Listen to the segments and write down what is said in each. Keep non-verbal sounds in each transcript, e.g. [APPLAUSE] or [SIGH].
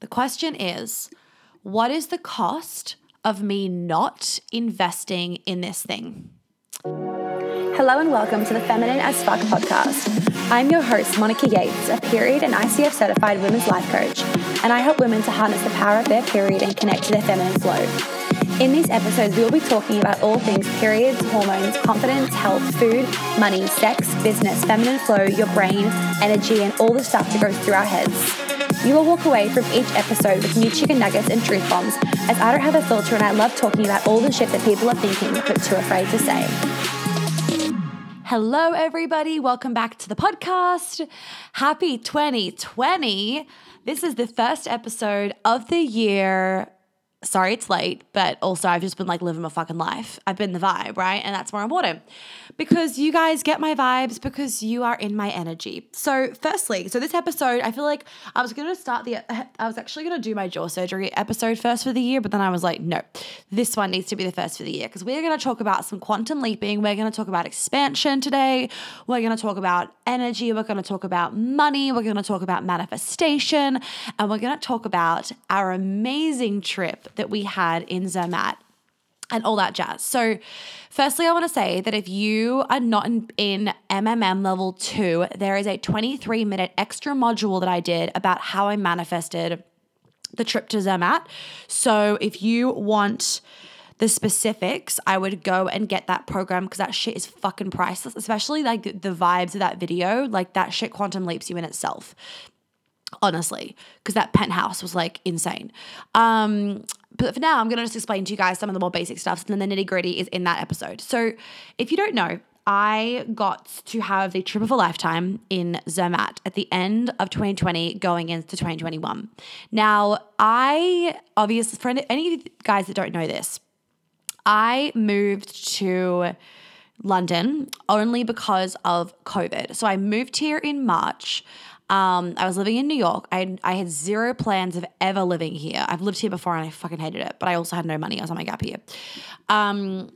The question is what is the cost of me not investing in this thing? Hello and welcome to the Feminine as Fuck podcast. I'm your host, Monica Yates, a period and ICF certified women's life coach, and I help women to harness the power of their period and connect to their feminine flow. In these episodes, we will be talking about all things periods, hormones, confidence, health, food, money, sex, business, feminine flow, your brain, energy, and all the stuff that goes through our heads. You will walk away from each episode with new chicken nuggets and truth bombs, as I don't have a filter and I love talking about all the shit that people are thinking but too afraid to say. Hello, everybody. Welcome back to the podcast. Happy 2020. This is the first episode of the year sorry it's late, but also I've just been like living my fucking life. I've been the vibe, right? And that's more important because you guys get my vibes because you are in my energy. So, firstly, so this episode, I feel like I was going to start the, I was actually going to do my jaw surgery episode first for the year, but then I was like, no, this one needs to be the first for the year because we're going to talk about some quantum leaping. We're going to talk about expansion today. We're going to talk about energy. We're going to talk about money. We're going to talk about manifestation. And we're going to talk about our amazing trip that we had in Zermatt and all that jazz. So, firstly, I want to say that if you are not in, in, MMM level two, there is a 23 minute extra module that I did about how I manifested the trip to Zermatt. So, if you want the specifics, I would go and get that program because that shit is fucking priceless, especially like the, vibes of that video. Like, that shit quantum leaps you in itself honestly, because that penthouse was like insane. Um, but for now, I'm going to just explain to you guys some of the more basic stuff, and then the nitty gritty is in that episode. So, if you don't know, I got to have the trip of a lifetime in Zermatt at the end of 2020 going into 2021. Now, I obviously, for any of you guys that don't know this, I moved to London only because of COVID. So I moved here in March. Um, I was living in New York. I, I had zero plans of ever living here. I've lived here before and I fucking hated it, but I also had no money. I was on my gap year. Um,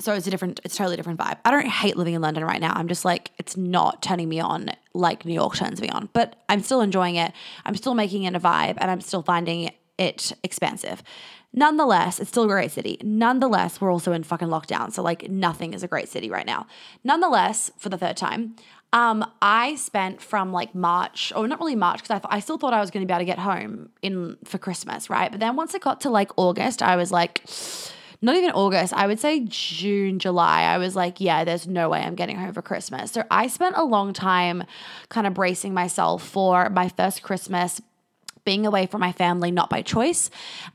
so it's a different, it's a totally different vibe. I don't hate living in London right now. I'm just like, it's not turning me on like New York turns me on, but I'm still enjoying it. I'm still making it a vibe and I'm still finding it expansive. Nonetheless, it's still a great city. Nonetheless, we're also in fucking lockdown. So, like, nothing is a great city right now. Nonetheless, for the third time, um, I spent from like March, or not really March, because I, I still thought I was going to be able to get home in for Christmas, right? But then once it got to like August, I was like, [SIGHS] not even August, I would say June, July, I was like, yeah, there's no way I'm getting home for Christmas. So I spent a long time kind of bracing myself for my first Christmas being away from my family, not by choice.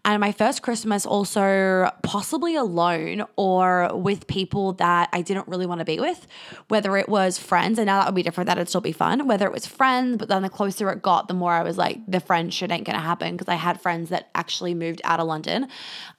And my first Christmas also possibly alone or with people that I didn't really want to be with, whether it was friends, and now that would be different, that'd still be fun, whether it was friends, but then the closer it got, the more I was like, the friendship ain't gonna happen because I had friends that actually moved out of London,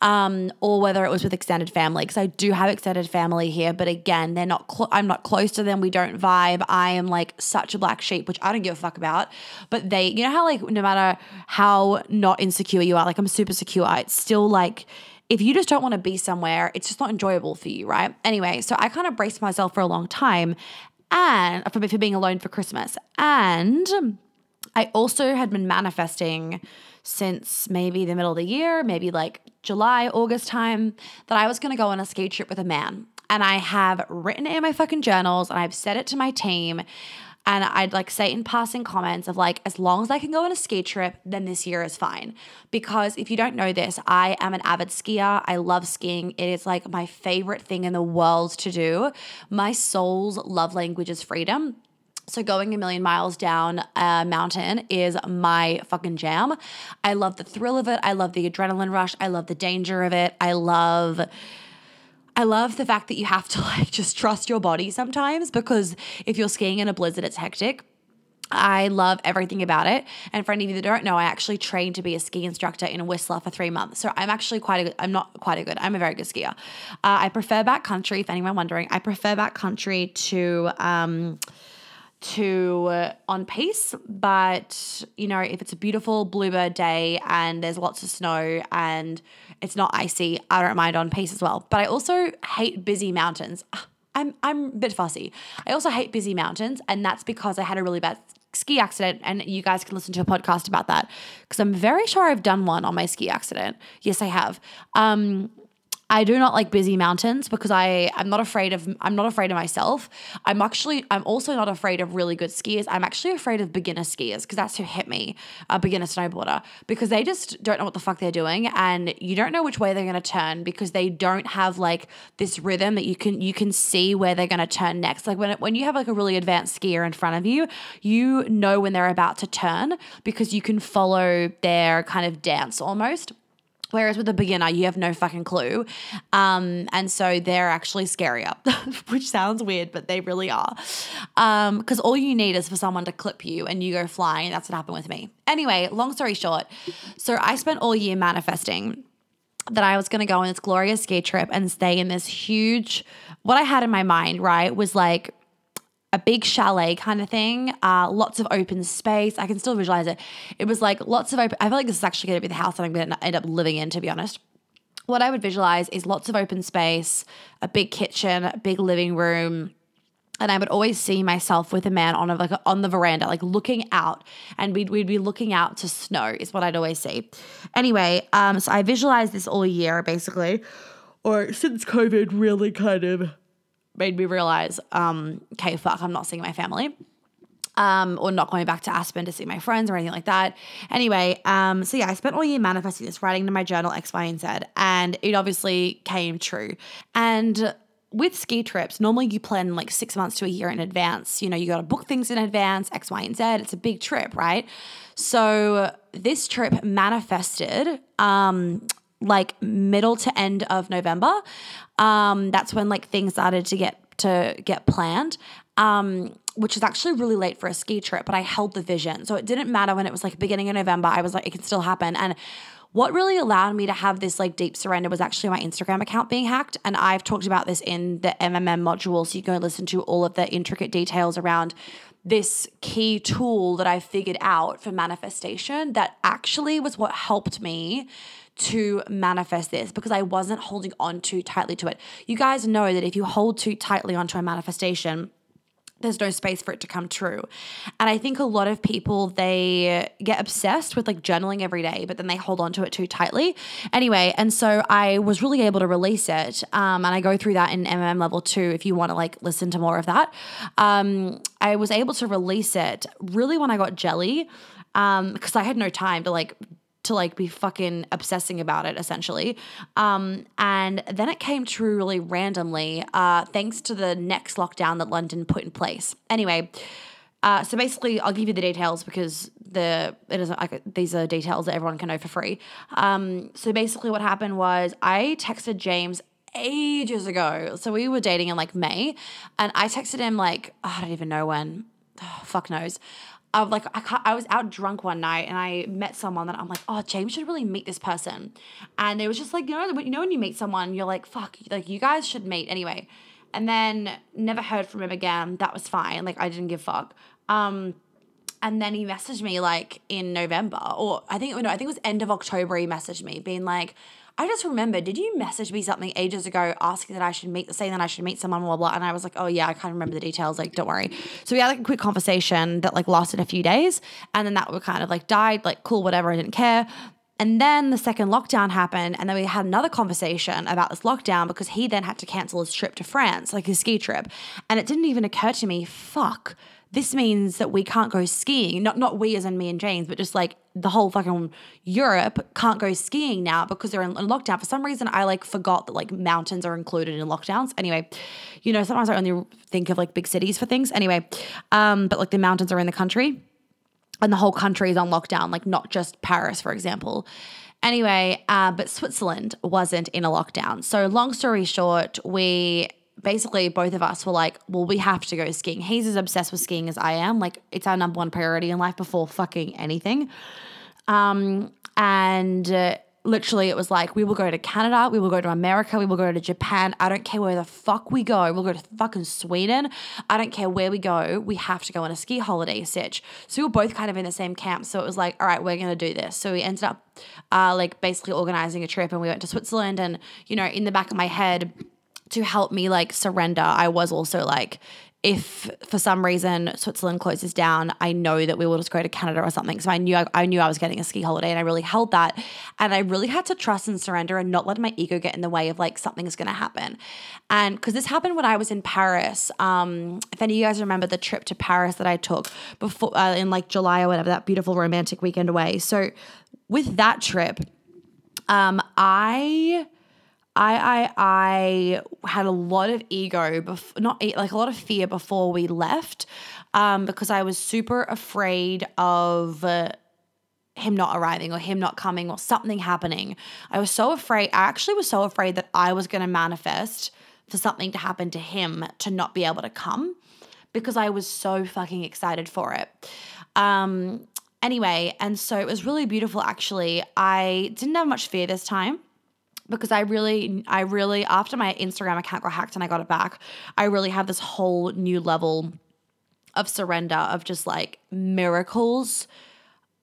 um, or whether it was with extended family, because I do have extended family here, but again, they're not, cl- I'm not close to them, we don't vibe. I am like such a black sheep, which I don't give a fuck about, but they, you know how like no matter how not insecure you are. Like I'm super secure. It's still like if you just don't want to be somewhere, it's just not enjoyable for you, right? Anyway, so I kind of braced myself for a long time and for, for being alone for Christmas. And I also had been manifesting since maybe the middle of the year, maybe like July, August time, that I was going to go on a ski trip with a man. And I have written it in my fucking journals and I've said it to my team. And I'd like say in passing comments of like, as long as I can go on a ski trip, then this year is fine. Because if you don't know this, I am an avid skier. I love skiing. It is like my favorite thing in the world to do. My soul's love language is freedom. So going a million miles down a mountain is my fucking jam. I love the thrill of it. I love the adrenaline rush. I love the danger of it. I love I love the fact that you have to [LAUGHS] like just trust your body sometimes because if you're skiing in a blizzard, it's hectic. I love everything about it. And for any of you that don't know, I actually trained to be a ski instructor in Whistler for three months. So I'm actually quite a good, I'm not quite a good, I'm a very good skier. Uh, I prefer backcountry, if anyone wondering. I prefer backcountry to, um, to uh, on piste but you know if it's a beautiful bluebird day and there's lots of snow and it's not icy i don't mind on piste as well but i also hate busy mountains i'm i'm a bit fussy i also hate busy mountains and that's because i had a really bad ski accident, and you guys can listen to a podcast about that because I'm very sure I've done one on my ski accident. Yes, I have. Um, I do not like busy mountains because I I'm not afraid of I'm not afraid of myself. I'm actually I'm also not afraid of really good skiers. I'm actually afraid of beginner skiers because that's who hit me, a beginner snowboarder, because they just don't know what the fuck they're doing and you don't know which way they're going to turn because they don't have like this rhythm that you can you can see where they're going to turn next. Like when when you have like a really advanced skier in front of you, you know when they're about to turn because you can follow their kind of dance almost. Whereas with a beginner, you have no fucking clue. Um, and so they're actually scarier, [LAUGHS] which sounds weird, but they really are. Because um, all you need is for someone to clip you and you go flying. That's what happened with me. Anyway, long story short, so I spent all year manifesting that I was going to go on this glorious ski trip and stay in this huge, what I had in my mind, right, was like, a big chalet kind of thing, uh, lots of open space. I can still visualize it. It was like lots of open. I feel like this is actually going to be the house that I'm going to end up living in, to be honest. What I would visualize is lots of open space, a big kitchen, a big living room, and I would always see myself with a man on a, like on the veranda, like looking out, and we'd we'd be looking out to snow is what I'd always see. Anyway, um, so I visualized this all year basically, or since COVID really kind of made me realize, um, okay, fuck, I'm not seeing my family. Um, or not going back to Aspen to see my friends or anything like that. Anyway, um, so yeah, I spent all year manifesting this, writing to my journal X, Y, and Z, and it obviously came true. And with ski trips, normally you plan like six months to a year in advance. You know, you got to book things in advance, X, Y, and Z. It's a big trip, right? So this trip manifested um, like middle to end of November. Um, that's when like things started to get to get planned. Um, which is actually really late for a ski trip, but I held the vision. So it didn't matter when it was like beginning of November. I was like, it can still happen. And what really allowed me to have this like deep surrender was actually my Instagram account being hacked. And I've talked about this in the MMM module. So you go listen to all of the intricate details around this key tool that I figured out for manifestation that actually was what helped me to manifest this because I wasn't holding on too tightly to it. You guys know that if you hold too tightly onto a manifestation, there's no space for it to come true. And I think a lot of people they get obsessed with like journaling every day, but then they hold on to it too tightly. Anyway, and so I was really able to release it. Um, and I go through that in MM level two if you want to like listen to more of that. Um, I was able to release it really when I got Jelly because um, I had no time to like to like be fucking obsessing about it essentially. Um, and then it came true really randomly, uh, thanks to the next lockdown that London put in place. Anyway, uh, so basically, I'll give you the details because the it isn't like these are details that everyone can know for free. Um, so basically, what happened was I texted James ages ago. So we were dating in like May, and I texted him like oh, I don't even know when. Oh, [SIGHS] fuck knows. I was like I, I was out drunk one night and I met someone that I'm like, oh, James should really meet this person, and it was just like you know you know when you meet someone you're like fuck like you guys should meet anyway, and then never heard from him again. That was fine. Like I didn't give fuck. Um, and then he messaged me like in November or I think no I think it was end of October. He messaged me being like, I just remember, did you message me something ages ago asking that I should meet, saying that I should meet someone, blah, blah, And I was like, oh yeah, I can't remember the details. Like, don't worry. So we had like a quick conversation that like lasted a few days. And then that would kind of like died, like, cool, whatever, I didn't care. And then the second lockdown happened, and then we had another conversation about this lockdown because he then had to cancel his trip to France, like his ski trip. And it didn't even occur to me, fuck, this means that we can't go skiing. Not not we as in me and James, but just like the whole fucking Europe can't go skiing now because they're in, in lockdown. For some reason, I like forgot that like mountains are included in lockdowns. Anyway, you know, sometimes I only think of like big cities for things. Anyway, um, but like the mountains are in the country and the whole country is on lockdown, like not just Paris, for example. Anyway, uh, but Switzerland wasn't in a lockdown. So, long story short, we basically both of us were like, well, we have to go skiing. He's as obsessed with skiing as I am. Like, it's our number one priority in life before fucking anything. Um, and uh, literally, it was like, we will go to Canada, we will go to America, we will go to Japan. I don't care where the fuck we go. We'll go to fucking Sweden. I don't care where we go. We have to go on a ski holiday, Stitch. So we were both kind of in the same camp. So it was like, all right, we're going to do this. So we ended up uh, like basically organizing a trip and we went to Switzerland. And, you know, in the back of my head, to help me like surrender, I was also like, if for some reason Switzerland closes down, I know that we will just go to Canada or something. So I knew I, I knew I was getting a ski holiday, and I really held that, and I really had to trust and surrender and not let my ego get in the way of like something is going to happen, and because this happened when I was in Paris. Um, if any of you guys remember the trip to Paris that I took before uh, in like July or whatever, that beautiful romantic weekend away. So with that trip, um, I I I I had a lot of ego, bef- not like a lot of fear before we left, um, because I was super afraid of. Uh, him not arriving or him not coming or something happening. I was so afraid. I actually was so afraid that I was going to manifest for something to happen to him to not be able to come because I was so fucking excited for it. Um, anyway, and so it was really beautiful actually. I didn't have much fear this time because I really, I really, after my Instagram account got hacked and I got it back, I really have this whole new level of surrender of just like miracles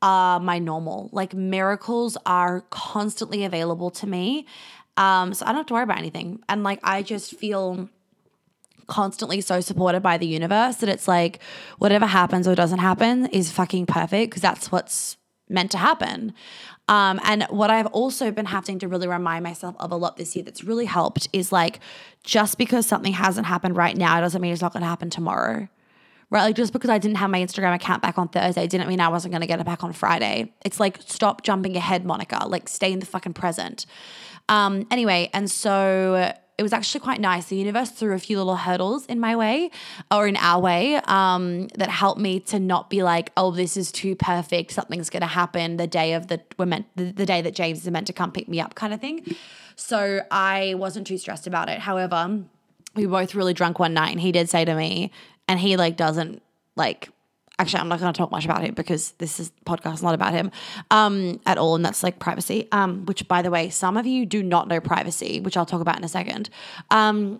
are my normal. Like miracles are constantly available to me. Um, so I don't have to worry about anything. And like I just feel constantly so supported by the universe that it's like whatever happens or doesn't happen is fucking perfect because that's what's meant to happen. Um, and what I've also been having to really remind myself of a lot this year that's really helped is like just because something hasn't happened right now doesn't mean it's not going to happen tomorrow. Right? Like just because I didn't have my Instagram account back on Thursday didn't mean I wasn't going to get it back on Friday. It's like stop jumping ahead, Monica. Like stay in the fucking present. Um, anyway, and so it was actually quite nice. The universe threw a few little hurdles in my way or in our way um, that helped me to not be like, oh, this is too perfect. Something's going to happen the day of the we're meant the, the day that James is meant to come pick me up, kind of thing. So I wasn't too stressed about it. However, we were both really drunk one night, and he did say to me, and he like doesn't like actually i'm not going to talk much about him because this is podcast is not about him um, at all and that's like privacy. Um, which by the way some of you do not know privacy which i'll talk about in a second. Um,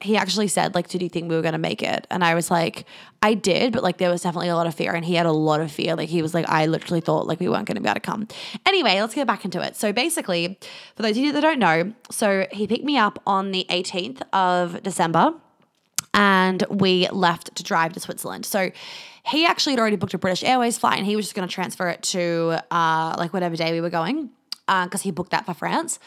he actually said like did you think we were going to make it? And i was like i did but like there was definitely a lot of fear and he had a lot of fear. Like he was like i literally thought like we weren't going to be able to come. Anyway let's get back into it. So basically for those of you that don't know so he picked me up on the 18th of december and we left to drive to Switzerland. So he actually had already booked a British Airways flight and he was just going to transfer it to uh, like whatever day we were going because uh, he booked that for France.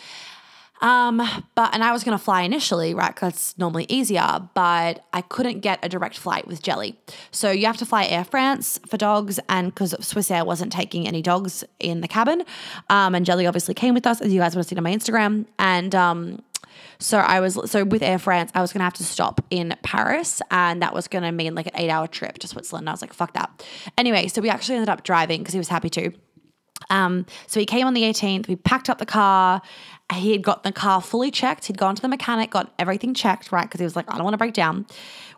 Um, but and I was gonna fly initially, right? Because it's normally easier, but I couldn't get a direct flight with Jelly. So you have to fly Air France for dogs, and because Swissair wasn't taking any dogs in the cabin, um, and Jelly obviously came with us, as you guys would have seen on my Instagram, and um, so I was so with Air France, I was gonna have to stop in Paris, and that was gonna mean like an eight-hour trip to Switzerland. I was like, fuck that. Anyway, so we actually ended up driving because he was happy to. Um, so he came on the 18th. We packed up the car. He had got the car fully checked. He'd gone to the mechanic, got everything checked, right? Because he was like, I don't want to break down.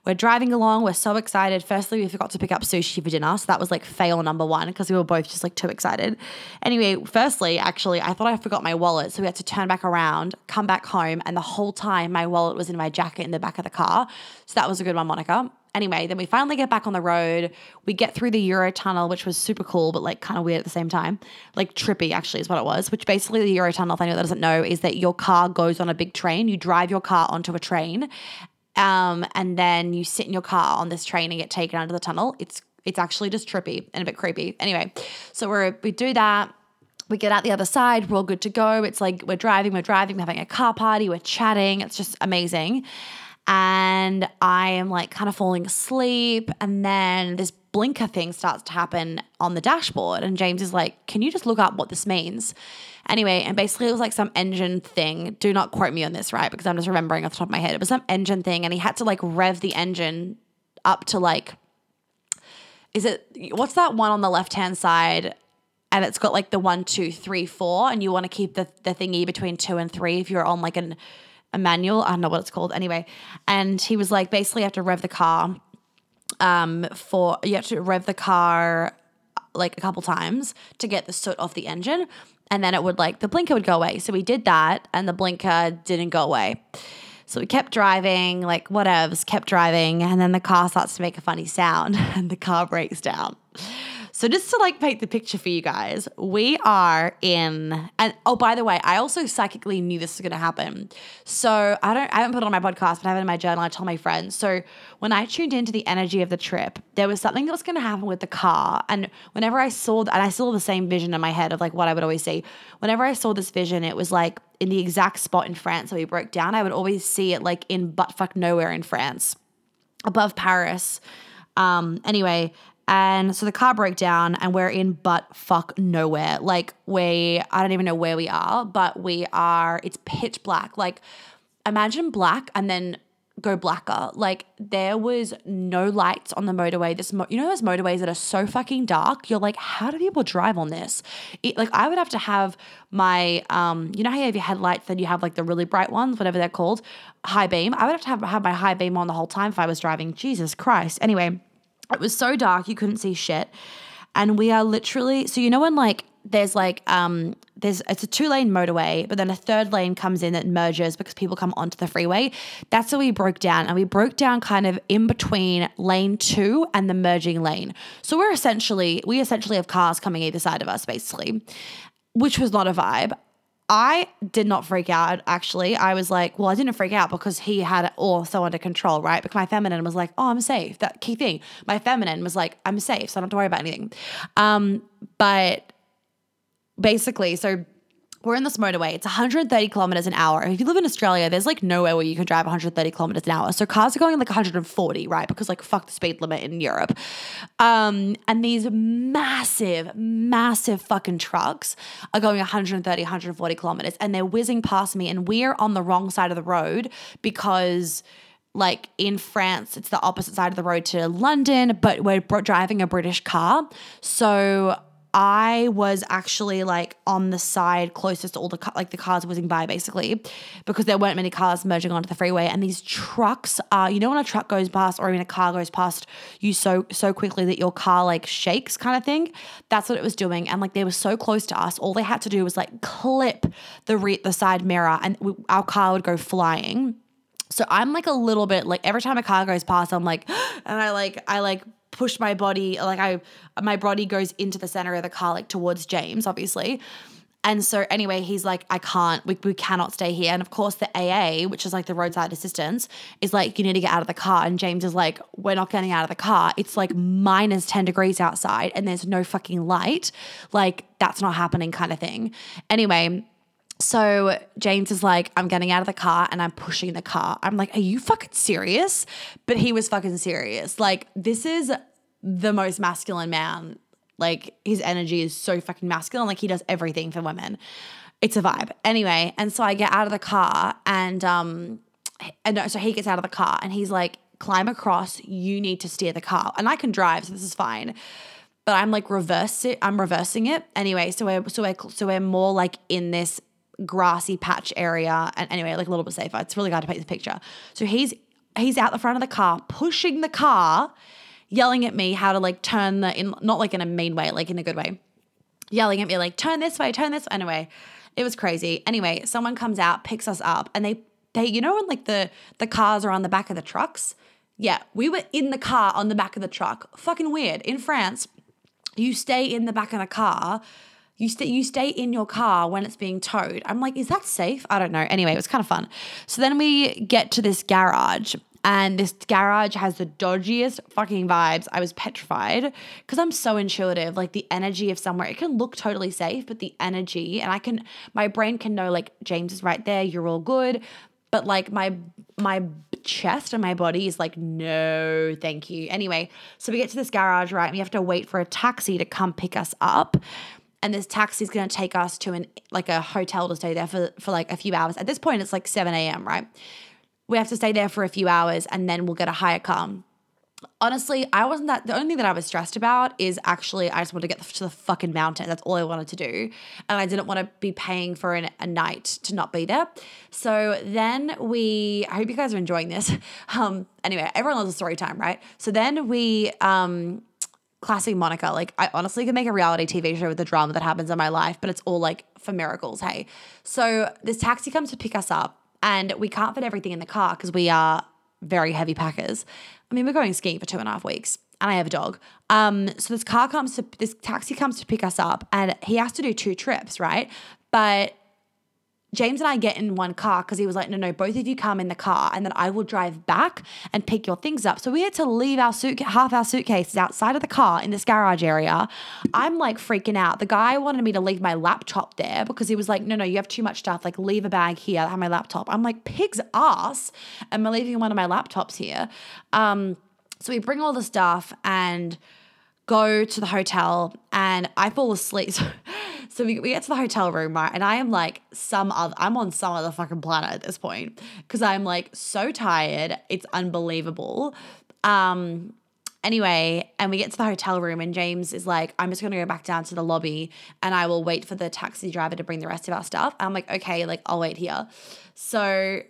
We're driving along. We're so excited. Firstly, we forgot to pick up sushi for dinner. So that was like fail number one because we were both just like too excited. Anyway, firstly, actually, I thought I forgot my wallet. So we had to turn back around, come back home. And the whole time, my wallet was in my jacket in the back of the car. So that was a good one, Monica. Anyway, then we finally get back on the road. We get through the Euro tunnel, which was super cool, but like kind of weird at the same time. Like trippy, actually, is what it was. Which basically, the Eurotunnel, if anyone that doesn't know, is that your car goes on a big train. You drive your car onto a train, um, and then you sit in your car on this train and get taken under the tunnel. It's it's actually just trippy and a bit creepy. Anyway, so we we do that. We get out the other side. We're all good to go. It's like we're driving, we're driving, we're having a car party, we're chatting. It's just amazing. And I am like kind of falling asleep. And then this blinker thing starts to happen on the dashboard. And James is like, Can you just look up what this means? Anyway, and basically it was like some engine thing. Do not quote me on this, right? Because I'm just remembering off the top of my head. It was some engine thing, and he had to like rev the engine up to like, is it, what's that one on the left hand side? And it's got like the one, two, three, four, and you want to keep the, the thingy between two and three if you're on like an, a manual. I don't know what it's called. Anyway, and he was like, basically, you have to rev the car um, for, you have to rev the car like a couple times to get the soot off the engine and then it would like the blinker would go away. So we did that and the blinker didn't go away. So we kept driving, like whatevs, kept driving, and then the car starts to make a funny sound [LAUGHS] and the car breaks down. So just to like paint the picture for you guys, we are in and oh by the way, I also psychically knew this was gonna happen. So I don't I haven't put it on my podcast, but I have it in my journal. I tell my friends. So when I tuned into the energy of the trip, there was something that was gonna happen with the car. And whenever I saw and I saw the same vision in my head of like what I would always see. Whenever I saw this vision, it was like in the exact spot in France that we broke down. I would always see it like in buttfuck nowhere in France, above Paris. Um, anyway, and so the car broke down and we're in butt fuck nowhere. Like we, I don't even know where we are, but we are, it's pitch black. Like imagine black and then go blacker. Like there was no lights on the motorway. This, mo- you know, those motorways that are so fucking dark. You're like, how do people drive on this? It, like I would have to have my, um, you know how you have your headlights, then you have like the really bright ones, whatever they're called, high beam. I would have to have, have my high beam on the whole time if I was driving. Jesus Christ. Anyway, it was so dark you couldn't see shit. And we are literally so you know when like there's like um there's it's a two lane motorway, but then a third lane comes in that merges because people come onto the freeway. That's how we broke down. And we broke down kind of in between lane two and the merging lane. So we're essentially we essentially have cars coming either side of us, basically. Which was not a vibe. I did not freak out actually. I was like, well, I didn't freak out because he had it all so under control, right? Because my feminine was like, oh, I'm safe. That key thing. My feminine was like, I'm safe, so I don't have to worry about anything. Um, but basically, so we're in this motorway. It's 130 kilometers an hour. If you live in Australia, there's like nowhere where you can drive 130 kilometers an hour. So cars are going like 140, right? Because like fuck the speed limit in Europe. Um, and these massive, massive fucking trucks are going 130, 140 kilometers, and they're whizzing past me, and we're on the wrong side of the road because like in France, it's the opposite side of the road to London, but we're driving a British car. So I was actually like on the side closest to all the like the cars whizzing by basically because there weren't many cars merging onto the freeway and these trucks are you know when a truck goes past or even a car goes past you so so quickly that your car like shakes kind of thing? That's what it was doing and like they were so close to us all they had to do was like clip the re- the side mirror and we, our car would go flying. So I'm like a little bit like every time a car goes past, I'm like, [GASPS] and I like I like push my body like I my body goes into the center of the car like towards James obviously. And so anyway he's like I can't we, we cannot stay here. And of course the AA which is like the roadside assistance is like you need to get out of the car. And James is like we're not getting out of the car. It's like minus 10 degrees outside and there's no fucking light. Like that's not happening kind of thing. Anyway so James is like, I'm getting out of the car and I'm pushing the car. I'm like, are you fucking serious? But he was fucking serious. Like, this is the most masculine man. Like, his energy is so fucking masculine. Like, he does everything for women. It's a vibe. Anyway, and so I get out of the car and, um, and so he gets out of the car and he's like, climb across. You need to steer the car. And I can drive, so this is fine but I'm like reverse it. I'm reversing it anyway. So we're so we're so we're more like in this grassy patch area. And anyway, like a little bit safer. It's really hard to paint the picture. So he's he's out the front of the car, pushing the car, yelling at me how to like turn the in not like in a mean way, like in a good way. Yelling at me like turn this way, turn this way. anyway. It was crazy. Anyway, someone comes out, picks us up, and they they you know when like the the cars are on the back of the trucks? Yeah, we were in the car on the back of the truck. Fucking weird. In France, you stay in the back of the car you stay you stay in your car when it's being towed. I'm like, is that safe? I don't know. Anyway, it was kind of fun. So then we get to this garage and this garage has the dodgiest fucking vibes. I was petrified because I'm so intuitive. Like the energy of somewhere, it can look totally safe, but the energy, and I can, my brain can know like James is right there, you're all good. But like my my chest and my body is like, no, thank you. Anyway, so we get to this garage, right? And we have to wait for a taxi to come pick us up and this taxi is going to take us to an like a hotel to stay there for for like a few hours. At this point, it's like seven a.m. Right? We have to stay there for a few hours, and then we'll get a hire car. Honestly, I wasn't that. The only thing that I was stressed about is actually I just wanted to get to the fucking mountain. That's all I wanted to do, and I didn't want to be paying for an, a night to not be there. So then we. I hope you guys are enjoying this. [LAUGHS] Um. Anyway, everyone loves a story time, right? So then we um classic Monica. Like I honestly could make a reality TV show with the drama that happens in my life, but it's all like for miracles, hey. So this taxi comes to pick us up and we can't fit everything in the car because we are very heavy packers. I mean, we're going skiing for two and a half weeks. and I have a dog. Um, so this car comes to this taxi comes to pick us up, and he has to do two trips, right? But James and I get in one car because he was like, no, no, both of you come in the car and then I will drive back and pick your things up. So we had to leave our suit, half our suitcases outside of the car in this garage area. I'm like freaking out. The guy wanted me to leave my laptop there because he was like, no, no, you have too much stuff. Like leave a bag here. I have my laptop. I'm like, pig's ass. Am I leaving one of my laptops here? Um, so we bring all the stuff and go to the hotel and I fall asleep. [LAUGHS] So, so we, we get to the hotel room, right? And I am like some other, I'm on some other fucking planet at this point because I'm like so tired. It's unbelievable. Um, anyway, and we get to the hotel room, and James is like, I'm just gonna go back down to the lobby and I will wait for the taxi driver to bring the rest of our stuff. I'm like, okay, like I'll wait here. So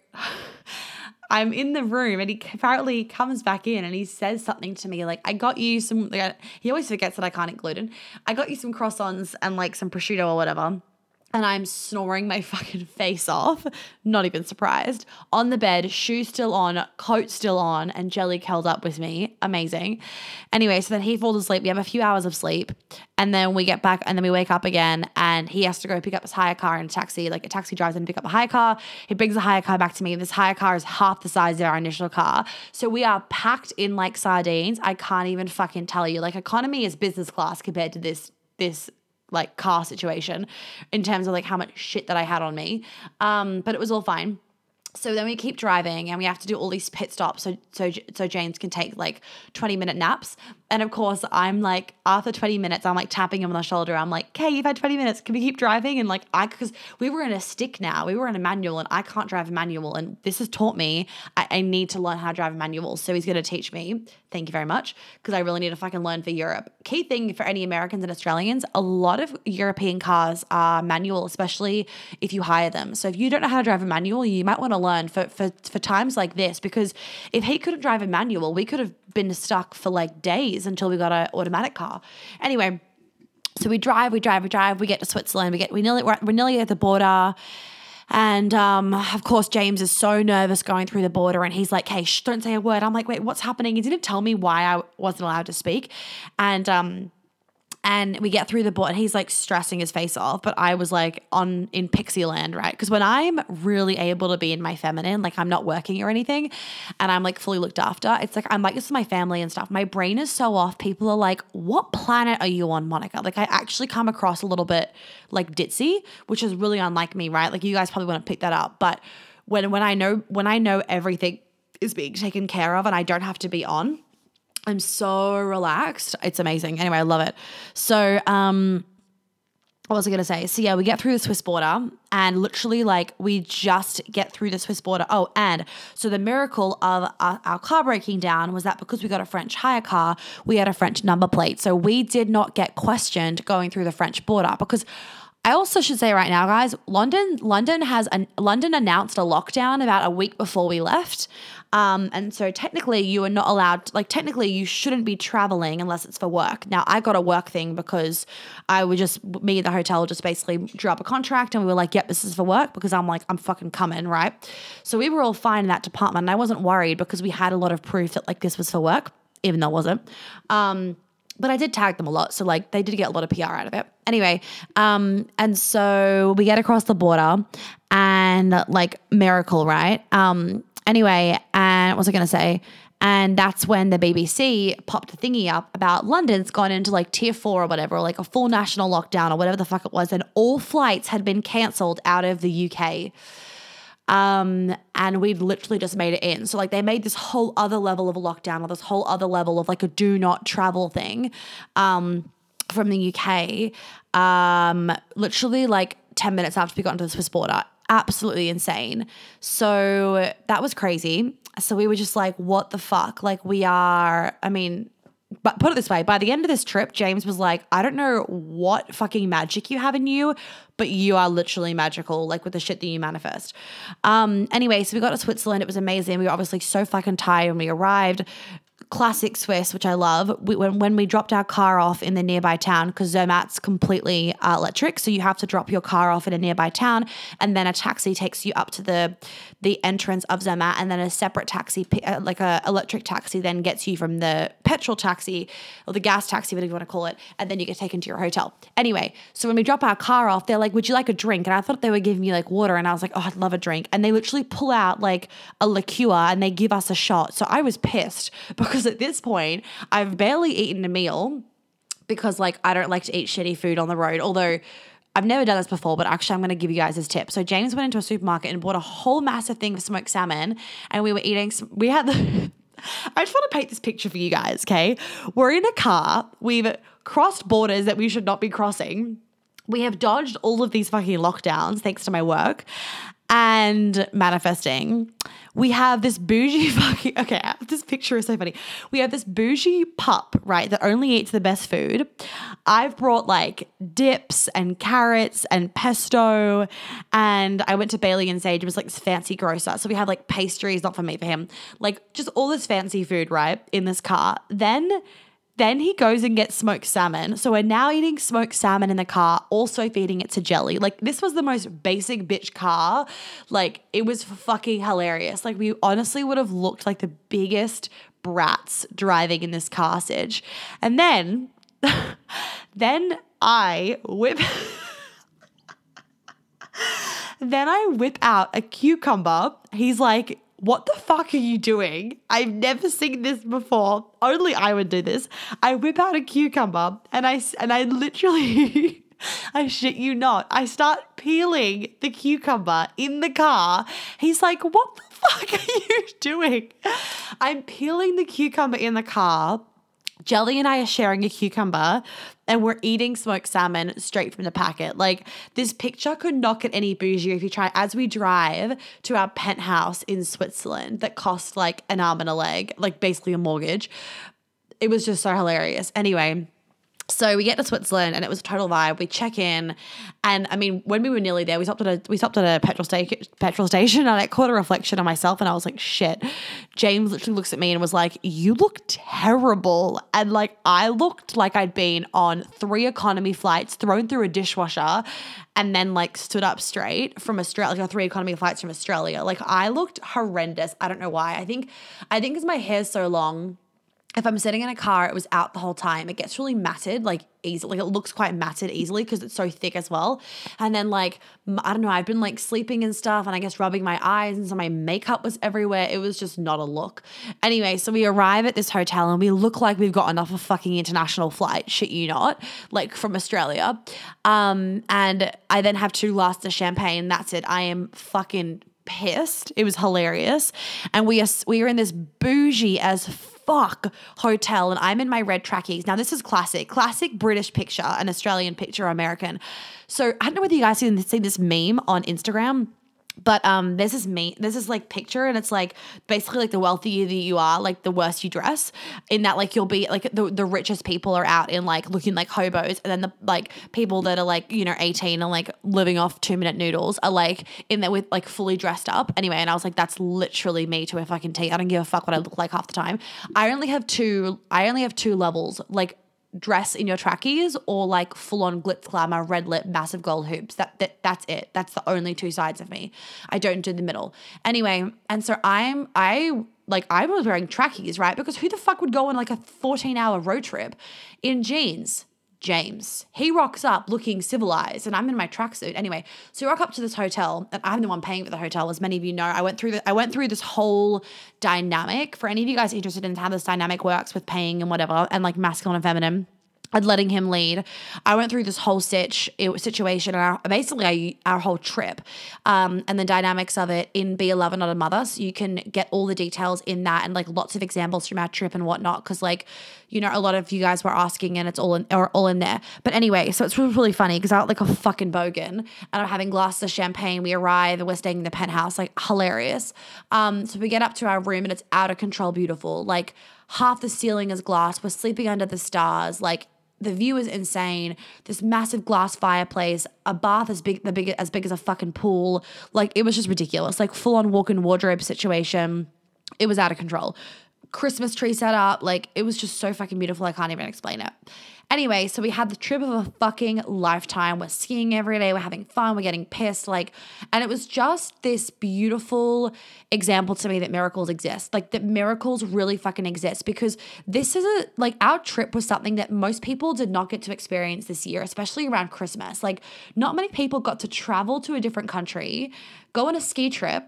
I'm in the room and he apparently comes back in and he says something to me like, I got you some, like, uh, he always forgets that I can't eat gluten. I got you some croissants and like some prosciutto or whatever and I'm snoring my [LAUGHS] fucking face off, not even surprised. On the bed, shoes still on, coat still on, and Jelly curled up with me. Amazing. Anyway, so then he falls asleep. We have a few hours of sleep, and then we get back, and then we wake up again, and he has to go pick up his hire car in a taxi. Like a taxi drives in to pick up a hire car. He brings the hire car back to me. This hire car is half the size of our initial car. So we are packed in like sardines. I can't even fucking tell you. Like economy is business class compared to this this like car situation in terms of like how much shit that I had on me. Um, but it was all fine. So then we keep driving and we have to do all these pit stops so so so James can take like 20 minute naps. And of course, I'm like after 20 minutes, I'm like tapping him on the shoulder. I'm like, "Okay, you've had 20 minutes. Can we keep driving?" And like I cuz we were in a stick now. We were in a manual and I can't drive a manual and this has taught me I, I need to learn how to drive a manual. So he's going to teach me. Thank you very much because I really need to fucking learn for Europe. Key thing for any Americans and Australians, a lot of European cars are manual, especially if you hire them. So if you don't know how to drive a manual, you might want to learn for for for times like this because if he couldn't drive a manual, we could have been stuck for like days until we got an automatic car. Anyway, so we drive, we drive, we drive, we get to Switzerland, we get we nearly we're, we're nearly at the border. And um, of course, James is so nervous going through the border, and he's like, "Hey, shh, don't say a word." I'm like, "Wait, what's happening?" He didn't tell me why I wasn't allowed to speak, and um, and we get through the board. And he's like stressing his face off, but I was like on in pixie land, right? Because when I'm really able to be in my feminine, like I'm not working or anything, and I'm like fully looked after, it's like I'm like this is my family and stuff. My brain is so off. People are like, "What planet are you on, Monica?" Like I actually come across a little bit like ditzy, which is really unlike me, right? Like you guys probably want to pick that up, but when when I know when I know everything is being taken care of and I don't have to be on I'm so relaxed. It's amazing. Anyway, I love it. So, um, what was I going to say? So, yeah, we get through the Swiss border and literally, like, we just get through the Swiss border. Oh, and so the miracle of our, our, car breaking down was that because we got a French hire car, we had a French number plate. So, we did not get questioned going through the French border because I also should say right now, guys, London, London has an London announced a lockdown about a week before we left. Um, and so technically you are not allowed, like technically you shouldn't be traveling unless it's for work. Now I got a work thing because I would just, me and the hotel just basically drew up a contract and we were like, yep, this is for work because I'm like, I'm fucking coming, right? So we were all fine in that department and I wasn't worried because we had a lot of proof that like this was for work, even though it wasn't. Um, but I did tag them a lot. So like they did get a lot of PR out of it. Anyway, um, and so we get across the border and like miracle, right? Um, Anyway, and what was I going to say? And that's when the BBC popped a thingy up about London's gone into like tier four or whatever, or like a full national lockdown or whatever the fuck it was. And all flights had been cancelled out of the UK. Um, and we'd literally just made it in. So like they made this whole other level of a lockdown or this whole other level of like a do not travel thing um, from the UK. Um, literally like 10 minutes after we got into the Swiss border absolutely insane. So that was crazy. So we were just like, what the fuck? Like, we are, I mean, but put it this way by the end of this trip, James was like, I don't know what fucking magic you have in you, but you are literally magical, like with the shit that you manifest. Um, anyway, so we got to Switzerland. It was amazing. We were obviously so fucking tired when we arrived classic Swiss, which I love. We, when when we dropped our car off in the nearby town, because Zermatt's completely uh, electric, so you have to drop your car off in a nearby town, and then a taxi takes you up to the the entrance of Zermatt, and then a separate taxi, uh, like a electric taxi, then gets you from the petrol taxi or the gas taxi, whatever you want to call it, and then you get taken to your hotel. Anyway, so when we drop our car off, they're like, "Would you like a drink?" And I thought they were giving me like water, and I was like, "Oh, I'd love a drink," and they literally pull out like a liqueur and they give us a shot. So I was pissed [LAUGHS] because at this point I've barely eaten a meal because like I don't like to eat shitty food on the road. Although I've never done this before, but actually I'm going to give you guys this tip. So James went into a supermarket and bought a whole massive thing of smoked salmon, and we were eating. We had the. [LAUGHS] I just want to paint this picture for you guys. Okay, we're in a car. We've crossed borders that we should not be crossing. We have dodged all of these fucking lockdowns thanks to my work and manifesting. We have this bougie [LAUGHS] fucking okay, this picture is so funny. We have this bougie pup, right, that only eats the best food. I've brought like dips and carrots and pesto, and I went to Bayley and Sage. It was like this fancy grocer. So we have like pastries, not for me, for him. Like just all this fancy food, right, in this car. Then then he goes and gets smoked salmon. So we're now eating smoked salmon in the car, also feeding it to Jelly. Like this was the most basic bitch car. Like it was fucking hilarious. Like we honestly would have looked like the biggest brats driving in this car, Sage. And then, [LAUGHS] then I whip. [LAUGHS] then I whip out a cucumber. He's like, what the fuck are you doing? I've never seen this before. Only I would do this. I whip out a cucumber and I and I literally [LAUGHS] I shit you not. I start peeling the cucumber in the car. He's like, "What the [LAUGHS] fuck are you doing?" I'm peeling the cucumber in the car. Jelly and I are sharing a cucumber and we're eating smoked salmon straight from the packet. Like this picture could not get any bougie if you try as we drive to our penthouse in Switzerland that cost like an arm and a leg, like basically a mortgage. It was just so hilarious. Anyway, so we get to Switzerland and it was a total vibe. We check in, and I mean, when we were nearly there, we stopped at a we stopped at a petrol station. Petrol station, and I caught a reflection of myself, and I was like, "Shit." James literally looks at me and was like, "You look terrible," and like I looked like I'd been on three economy flights, thrown through a dishwasher, and then like stood up straight from Australia, like three economy flights from Australia. Like I looked horrendous. I don't know why. I think I think because my hair's so long if I'm sitting in a car, it was out the whole time. It gets really matted, like easily. Like it looks quite matted easily because it's so thick as well. And then like I don't know, I've been like sleeping and stuff, and I guess rubbing my eyes, and so my makeup was everywhere. It was just not a look. Anyway, so we arrive at this hotel and we look like we've gotten off a fucking international flight. Shit, you not, like from Australia. Um, and I then have two glasses of champagne. That's it. I am fucking pissed. It was hilarious, and we are we are in this bougie as fuck hotel and I'm in my red trackies. Now, this is classic, classic British picture, an Australian picture, American. So I don't know whether you guys see, see this meme on Instagram but um, this me, there's this like picture, and it's like basically like the wealthier that you are, like the worse you dress. In that, like you'll be like the the richest people are out in like looking like hobos, and then the like people that are like you know 18 and like living off two minute noodles are like in there with like fully dressed up. Anyway, and I was like, that's literally me to a fucking T. I don't give a fuck what I look like half the time. I only have two. I only have two levels. Like dress in your trackies or like full on glitz glamour, red lip, massive gold hoops. That, that that's it. That's the only two sides of me. I don't do the middle. Anyway, and so I'm I like I was wearing trackies, right? Because who the fuck would go on like a 14 hour road trip in jeans? James. He rocks up looking civilized, and I'm in my tracksuit. Anyway, so we rock up to this hotel, and I'm the one paying for the hotel, as many of you know. I went through the, I went through this whole dynamic. For any of you guys interested in how this dynamic works with paying and whatever, and like masculine and feminine and letting him lead. I went through this whole stitch situation, our, basically our, our whole trip, um, and the dynamics of it in Be a Lover, Not a Mother. So you can get all the details in that and like lots of examples from our trip and whatnot. Because like, you know, a lot of you guys were asking, and it's all in or all in there. But anyway, so it's really, really funny because I look like a fucking bogan, and I'm having glasses of champagne. We arrive, and we're staying in the penthouse, like hilarious. Um, so we get up to our room, and it's out of control, beautiful, like. Half the ceiling is glass. We're sleeping under the stars. Like the view is insane. This massive glass fireplace, a bath as big the big as big as a fucking pool. Like it was just ridiculous. Like full on walk-in wardrobe situation. It was out of control. Christmas tree set up. Like it was just so fucking beautiful. I can't even explain it. Anyway, so we had the trip of a fucking lifetime. We're skiing every day. We're having fun. We're getting pissed. Like, and it was just this beautiful example to me that miracles exist. Like, that miracles really fucking exist because this is a, like, our trip was something that most people did not get to experience this year, especially around Christmas. Like, not many people got to travel to a different country, go on a ski trip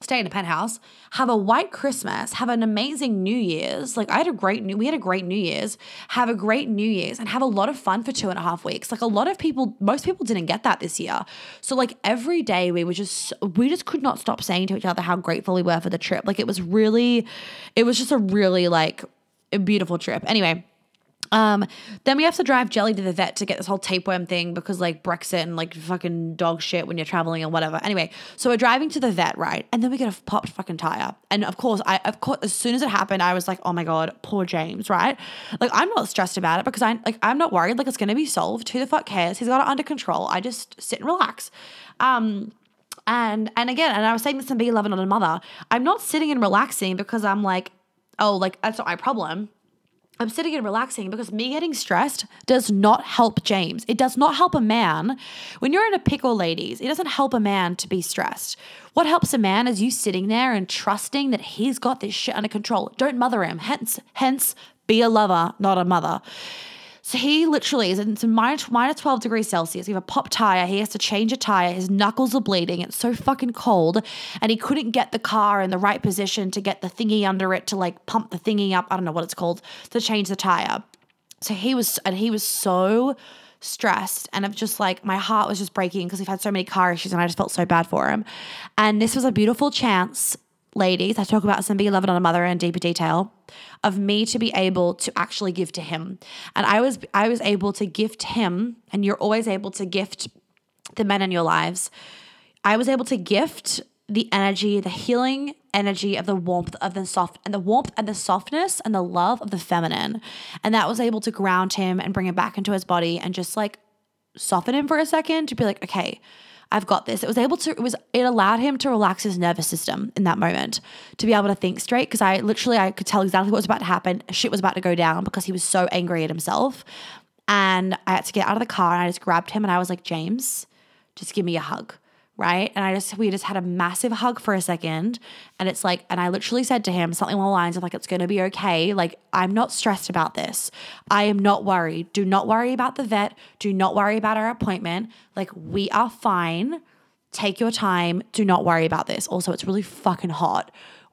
stay in a penthouse, have a white Christmas, have an amazing New Year's. Like I had a great new, we had a great New Year's, have a great New Year's, and have a lot of fun for two and a half weeks. Like a lot of people, most people didn't get that this year. So like every day we were just, we just could not stop saying to each other how grateful we were for the trip. Like it was really, it was just a really like a beautiful trip. Anyway. Um, then we have to drive Jelly to the vet to get this whole tapeworm thing because like Brexit and like fucking dog shit when you're traveling and whatever. Anyway, so we're driving to the vet, right? And then we get a popped fucking tire. And of course, I of course as soon as it happened, I was like, oh my god, poor James, right? Like I'm not stressed about it because I like I'm not worried. Like it's gonna be solved. Who the fuck cares? He's got it under control. I just sit and relax. Um, and and again, and I was saying this to Be a Lover, Not a Mother. I'm not sitting and relaxing because I'm like, oh, like that's not my problem I'm sitting and relaxing because me getting stressed does not help James. It does not help a man. When you're in a pickle, ladies, it doesn't help a man to be stressed. What helps a man is you sitting there and trusting that he's got this shit under control. Don't mother him. Hence, hence, be a lover, not a mother. So he literally is in minus, minus 12 degrees Celsius. He have a pop tire. He has to change a tire. His knuckles are bleeding. It's so fucking cold. And he couldn't get the car in the right position to get the thingy under it to like pump the thingy up. I don't know what it's called to change the tire. So he was, and he was so stressed and I'm just like my heart was just breaking because we've had so many car issues and I just felt so bad for him. And this was a beautiful chance ladies, I talk about some Be a Lover, Not a Mother in deeper detail, of me to be able to actually give to him. And I was I was able to gift him, and you're always able to gift the men in your lives. I was able to gift the energy, the healing energy of the warmth of the soft and the warmth and the softness and the love of the feminine. And that was able to ground him and bring him back into his body and just like soften him for a second to be like, okay, I've got this. It was able to, it was, it allowed him to relax his nervous system in that moment to be able to think straight. Cause I literally, I could tell exactly what was about to happen. Shit was about to go down because he was so angry at himself. And I had to get out of the car and I just grabbed him and I was like, James, just give me a hug right? And I just, we just had a massive hug for a second. And it's like, and I literally said to him something along the lines of like, it's going to be okay. Like, I'm not stressed about this. I am not worried. Do not worry about the vet. Do not worry about our appointment. Like, we are fine. Take your time. Do not worry about this. Also, it's really fucking hot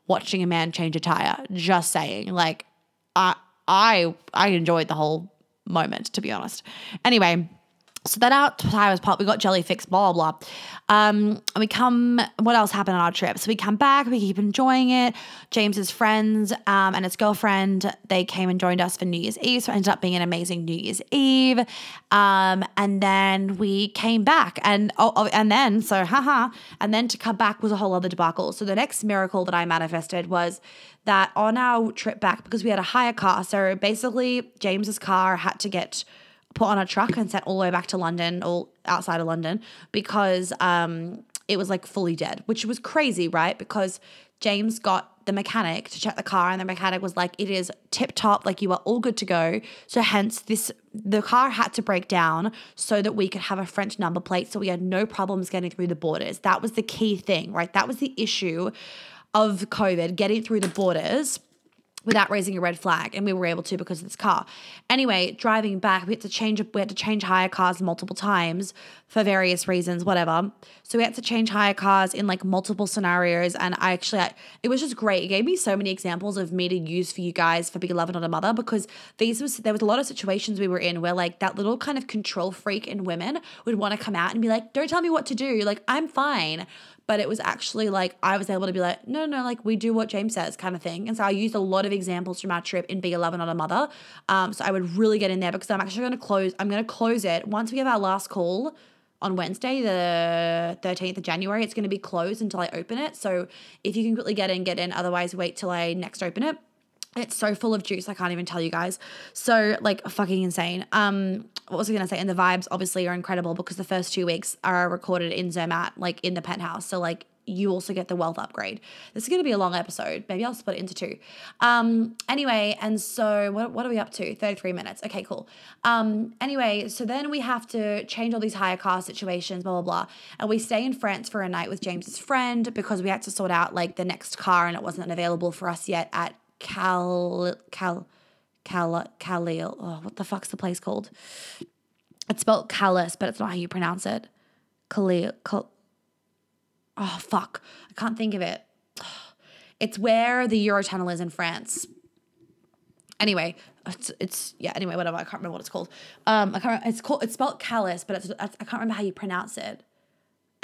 watching a man change a tire. Just saying. Like, I, I, I enjoyed the whole moment, to be honest. Anyway, so then our tire was popped. We got jelly fixed, blah, blah, blah. Um, and we come, what else happened on our trip? So we come back, we keep enjoying it. James's friends um, and his girlfriend, they came and joined us for New Year's Eve. So it ended up being an amazing New Year's Eve. Um, and then we came back and, oh, oh, and then, so haha, and then to come back was a whole other debacle. So the next miracle that I manifested was that on our trip back, because we had a hire car, so basically James's car had to get put on a truck and sent all the way back to London or outside of London because um, it was like fully dead, which was crazy, right? Because James got the mechanic to check the car and the mechanic was like it is tip top like you are all good to go. So hence this the car had to break down so that we could have a french number plate so we had no problems getting through the borders. That was the key thing right? That was the issue of covid getting through the borders without raising a red flag and we were able to because of this car. Anyway driving back we had to change we had to change hire cars multiple times for various reasons whatever. So we had to change hire cars in like multiple scenarios and i actually I, it was just great. It gave me so many examples of me to use for you guys for Be a Lover, Not a Mother because these was there was a lot of situations we were in where like that little kind of control freak in women would want to come out and be like don't tell me what to do. Like i'm fine but it was actually like I was able to be like, no, no, no like we do what James says, kind of thing. And so I used a lot of examples from our trip in Be a Lover, Not a Mother. Um, so I would really get in there because I'm actually going to close. I'm going to close it once we have our last call on Wednesday, the 13th of January. It's going to be closed until I open it. So if you can quickly get in, get in. Otherwise, wait till I next open it. It's so full of juice, I can't even tell you guys. So like fucking insane. Um, what was I gonna say? And the vibes obviously are incredible because the first two weeks are recorded in Zermatt, like in the penthouse. So like you also get the wealth upgrade. This is going to be a long episode. Maybe I'll split it into two. Um, anyway, and so what, what are we up to? 33 minutes. Okay, cool. Um, anyway, so then we have to change all these hire car situations, blah, blah, blah. And we stay in France for a night with James's friend because we had to sort out like the next car and it wasn't available for us yet at Cal, Cal, Cal, Khalil. Oh, what the fuck's the place called? It's spelled Callus, but it's not how you pronounce it. Khalil, Cal, oh fuck, I can't think of it. It's where the Eurotunnel is in France. Anyway, it's, it's yeah. Anyway, whatever. I can't remember what it's called. Um, I can't. It's called. It's spelled callus, but it's, I can't remember how you pronounce it.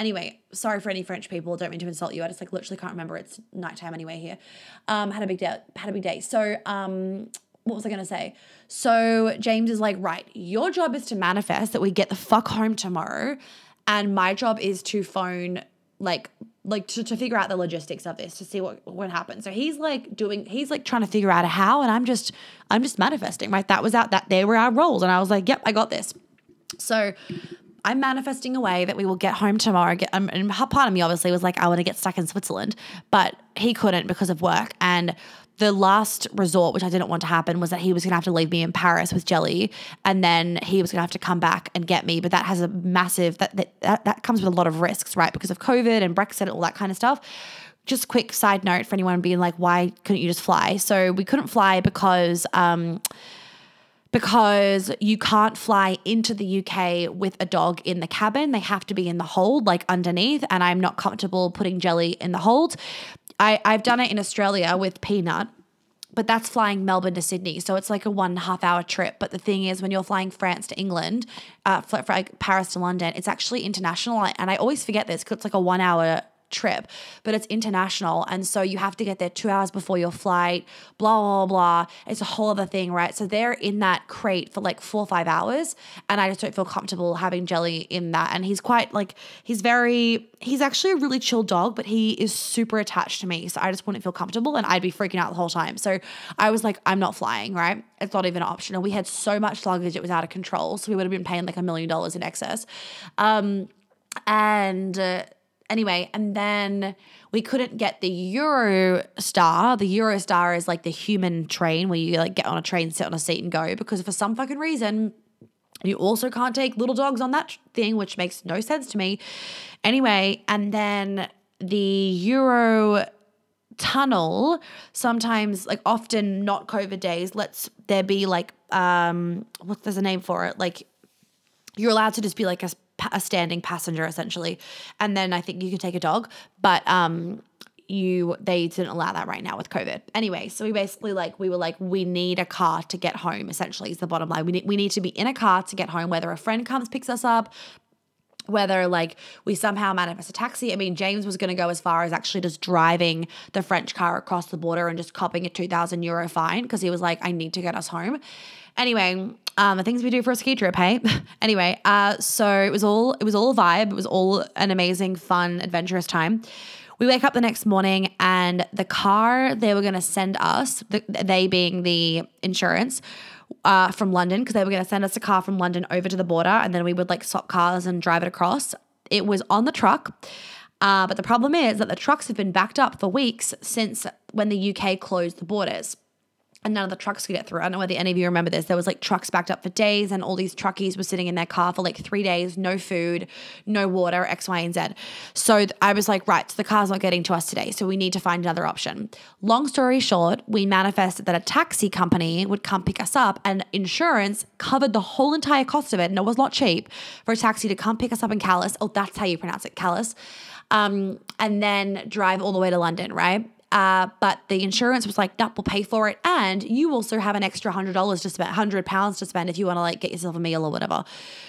Anyway, sorry for any French people. Don't mean to insult you. I just like literally can't remember. It's nighttime anyway here. Um, had a big day. Had a big day. So um, what was I gonna say? So James is like, right, your job is to manifest that we get the fuck home tomorrow, and my job is to phone like like to, to figure out the logistics of this to see what what happens so he's like doing he's like trying to figure out how and i'm just i'm just manifesting right that was out that they were our roles and i was like yep i got this so i'm manifesting a way that we will get home tomorrow get, um, and part of me obviously was like i want to get stuck in switzerland but he couldn't because of work and the last resort, which I didn't want to happen, was that he was going to have to leave me in Paris with Jelly, and then he was going to have to come back and get me. But that has a massive that that that comes with a lot of risks, right? Because of COVID and Brexit and all that kind of stuff. Just quick side note for anyone being like, why couldn't you just fly? So we couldn't fly because. Um, because you can't fly into the UK with a dog in the cabin. They have to be in the hold, like underneath. And I'm not comfortable putting Jelly in the hold. I, I've done it in Australia with Peanut, but that's flying Melbourne to Sydney. So it's like a one and a half hour trip. But the thing is, when you're flying France to England, uh, for like Paris to London, it's actually international. And I always forget this because it's like a one hour trip, but it's international. And so you have to get there two hours before your flight, blah, blah, blah. It's a whole other thing, right? So they're in that crate for like four or five hours. And I just don't feel comfortable having Jelly in that. And he's quite like, he's very, he's actually a really chill dog, but he is super attached to me. So I just wouldn't feel comfortable and I'd be freaking out the whole time. So I was like, I'm not flying, right? It's not even optional. We had so much luggage, it was out of control. So we would have been paying like a million dollars in excess. Um, and, uh, Anyway, and then we couldn't get the Eurostar. The Eurostar is like the human train where you like get on a train, sit on a seat, and go. Because for some fucking reason, you also can't take little dogs on that thing, which makes no sense to me. Anyway, and then the Euro tunnel sometimes like often not covid days let's there be like um what there's a name for it like you're allowed to just be like a a standing passenger essentially, and then I think you can take a dog, but um, you they didn't allow that right now with COVID. Anyway, so we basically like we were like we need a car to get home. Essentially, is the bottom line. We need we need to be in a car to get home. Whether a friend comes picks us up, whether like we somehow manifest a taxi. I mean, James was going to go as far as actually just driving the French car across the border and just copping a 2000 euro fine because he was like, I need to get us home. Anyway, um, the things we do for a ski trip, hey. [LAUGHS] anyway, uh, so it was all it was all vibe. It was all an amazing, fun, adventurous time. We wake up the next morning and the car they were going to send us, the, they being the insurance, uh, from London because they were going to send us a car from London over to the border and then we would like swap cars and drive it across. It was on the truck. Uh, but the problem is that the trucks have been backed up for weeks since when the UK closed the borders and none of the trucks could get through. I don't know whether any of you remember this. There was like trucks backed up for days, and all these truckies were sitting in their car for like three days, no food, no water, X, Y, and Z. So I was like, right, so the car's not getting to us today. So we need to find another option. Long story short, we manifested that a taxi company would come pick us up, and insurance covered the whole entire cost of it. And it was not cheap for a taxi to come pick us up in Calais. Oh, that's how you pronounce it, Calais. Um, and then drive all the way to London, right? Uh, but the insurance was like, nope, we'll pay for it. And you also have an extra hundred dollars to spend, hundred pounds to spend if you want to like get yourself a meal or whatever.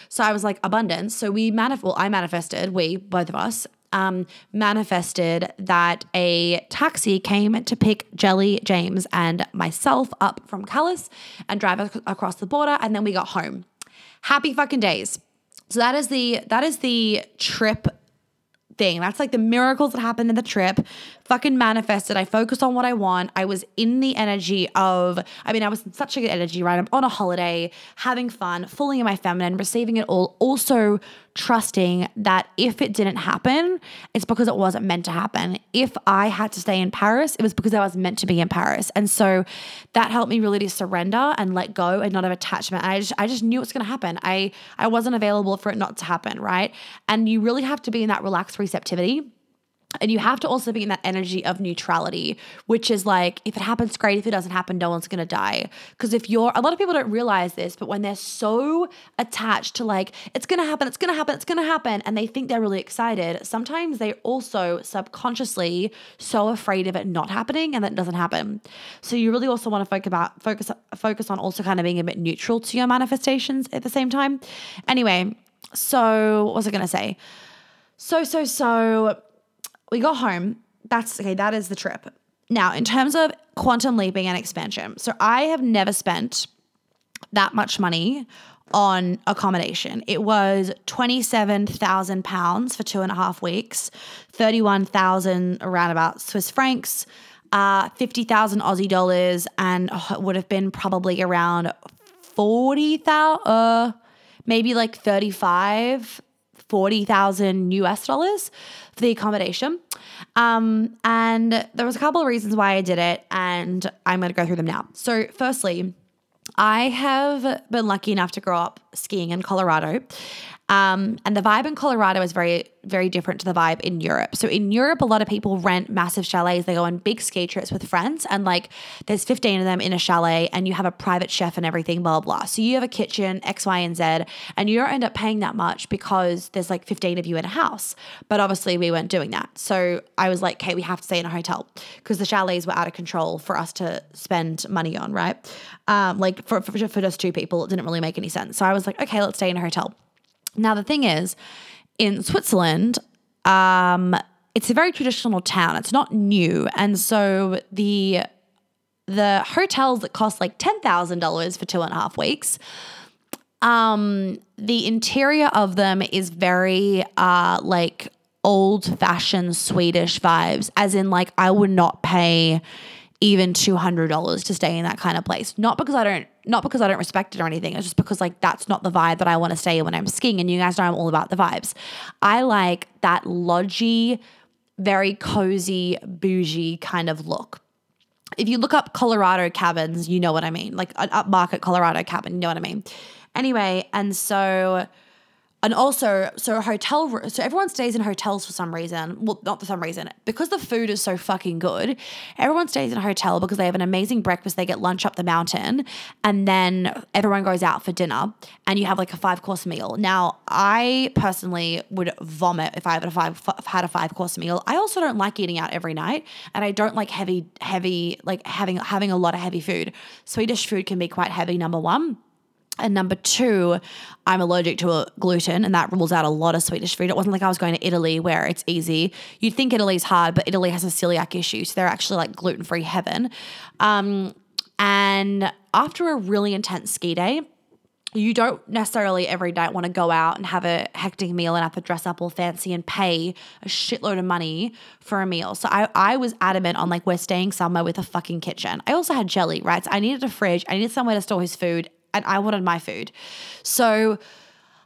So I was like, abundance. So we manif- well, I manifested, we, both of us, um, manifested that a taxi came to pick Jelly, James, and myself up from Calais and drive ac- across the border. And then we got home. Happy fucking days. So that is the that is the trip thing. That's like the miracles that happened in the trip. Fucking manifested. I focused on what I want. I was in the energy of, I mean, I was in such a good energy, right? I'm on a holiday, having fun, fully in my feminine, receiving it all. Also, trusting that if it didn't happen, it's because it wasn't meant to happen. If I had to stay in Paris, it was because I was meant to be in Paris. And so that helped me really to surrender and let go and not have attachment. I just I just knew it was gonna happen. I I wasn't available for it not to happen, right? And you really have to be in that relaxed receptivity and you have to also be in that energy of neutrality, which is like, if it happens, great. If it doesn't happen, no one's gonna die. Because if you're, a lot of people don't realize this, but when they're so attached to like, it's gonna happen, it's gonna happen, it's gonna happen, and they think they're really excited, sometimes they also subconsciously so afraid of it not happening and that doesn't happen. So you really also wanna focus about, focus, focus on also kind of being a bit neutral to your manifestations at the same time. Anyway, so what was I gonna say? So, so, so, we got home. That's okay, that is the trip. Now, in terms of quantum leaping and expansion, so I have never spent that much money on accommodation. It was £27,000 for two and a half weeks, 31,000 around about Swiss francs, uh, 50,000 Aussie dollars, and it would have been probably around 40,000, uh, maybe like 35 40,000 US dollars for the accommodation. Um, and there was a couple of reasons why I did it, and I'm going to go through them now. So, firstly, I have been lucky enough to grow up skiing in Colorado. Um, and the vibe in Colorado is very, very different to the vibe in Europe. So in Europe, a lot of people rent massive chalets. They go on big ski trips with friends, and like there's 15 of them in a chalet, and you have a private chef and everything, blah, blah, blah. So you have a kitchen, X, Y, and Z, and you don't end up paying that much because there's like 15 of you in a house. But obviously, we weren't doing that. So I was like, okay, we have to stay in a hotel because the chalets were out of control for us to spend money on, right? Um, like for, for, for just two people, it didn't really make any sense. So I was like, okay, let's stay in a hotel. Now, the thing is, in Switzerland, um, it's a very traditional town. It's not new, and so the the hotels that cost like ten thousand dollars for two and a half weeks. Um, the interior of them is very uh like old fashioned Swedish vibes, as in like I would not pay even $200 to stay in that kind of place. Not because I don't not because I don't respect it or anything. It's just because like that's not the vibe that I want to stay in when I'm skiing and you guys know I'm all about the vibes. I like that lodgy, very cozy, bougie kind of look. If you look up Colorado cabins, you know what I mean. Like uh, an upmarket Colorado cabin, you know what I mean. Anyway, and so and also, so hotel, so everyone stays in hotels for some reason. Well, not for some reason, because the food is so fucking good. Everyone stays in a hotel because they have an amazing breakfast. They get lunch up the mountain, and then everyone goes out for dinner, and you have like a five course meal. Now, I personally would vomit if I had a five had a five course meal. I also don't like eating out every night, and I don't like heavy, heavy, like having having a lot of heavy food. Swedish food can be quite heavy. Number one. And number two, I'm allergic to gluten, and that rules out a lot of Swedish food. It wasn't like I was going to Italy where it's easy. You'd think Italy's hard, but Italy has a celiac issue, so they're actually like gluten free heaven. Um, and after a really intense ski day, you don't necessarily every night want to go out and have a hectic meal and have to dress up all fancy and pay a shitload of money for a meal. So I, I was adamant on like we're staying somewhere with a fucking kitchen. I also had jelly, right? So I needed a fridge. I needed somewhere to store his food and I wanted my food. So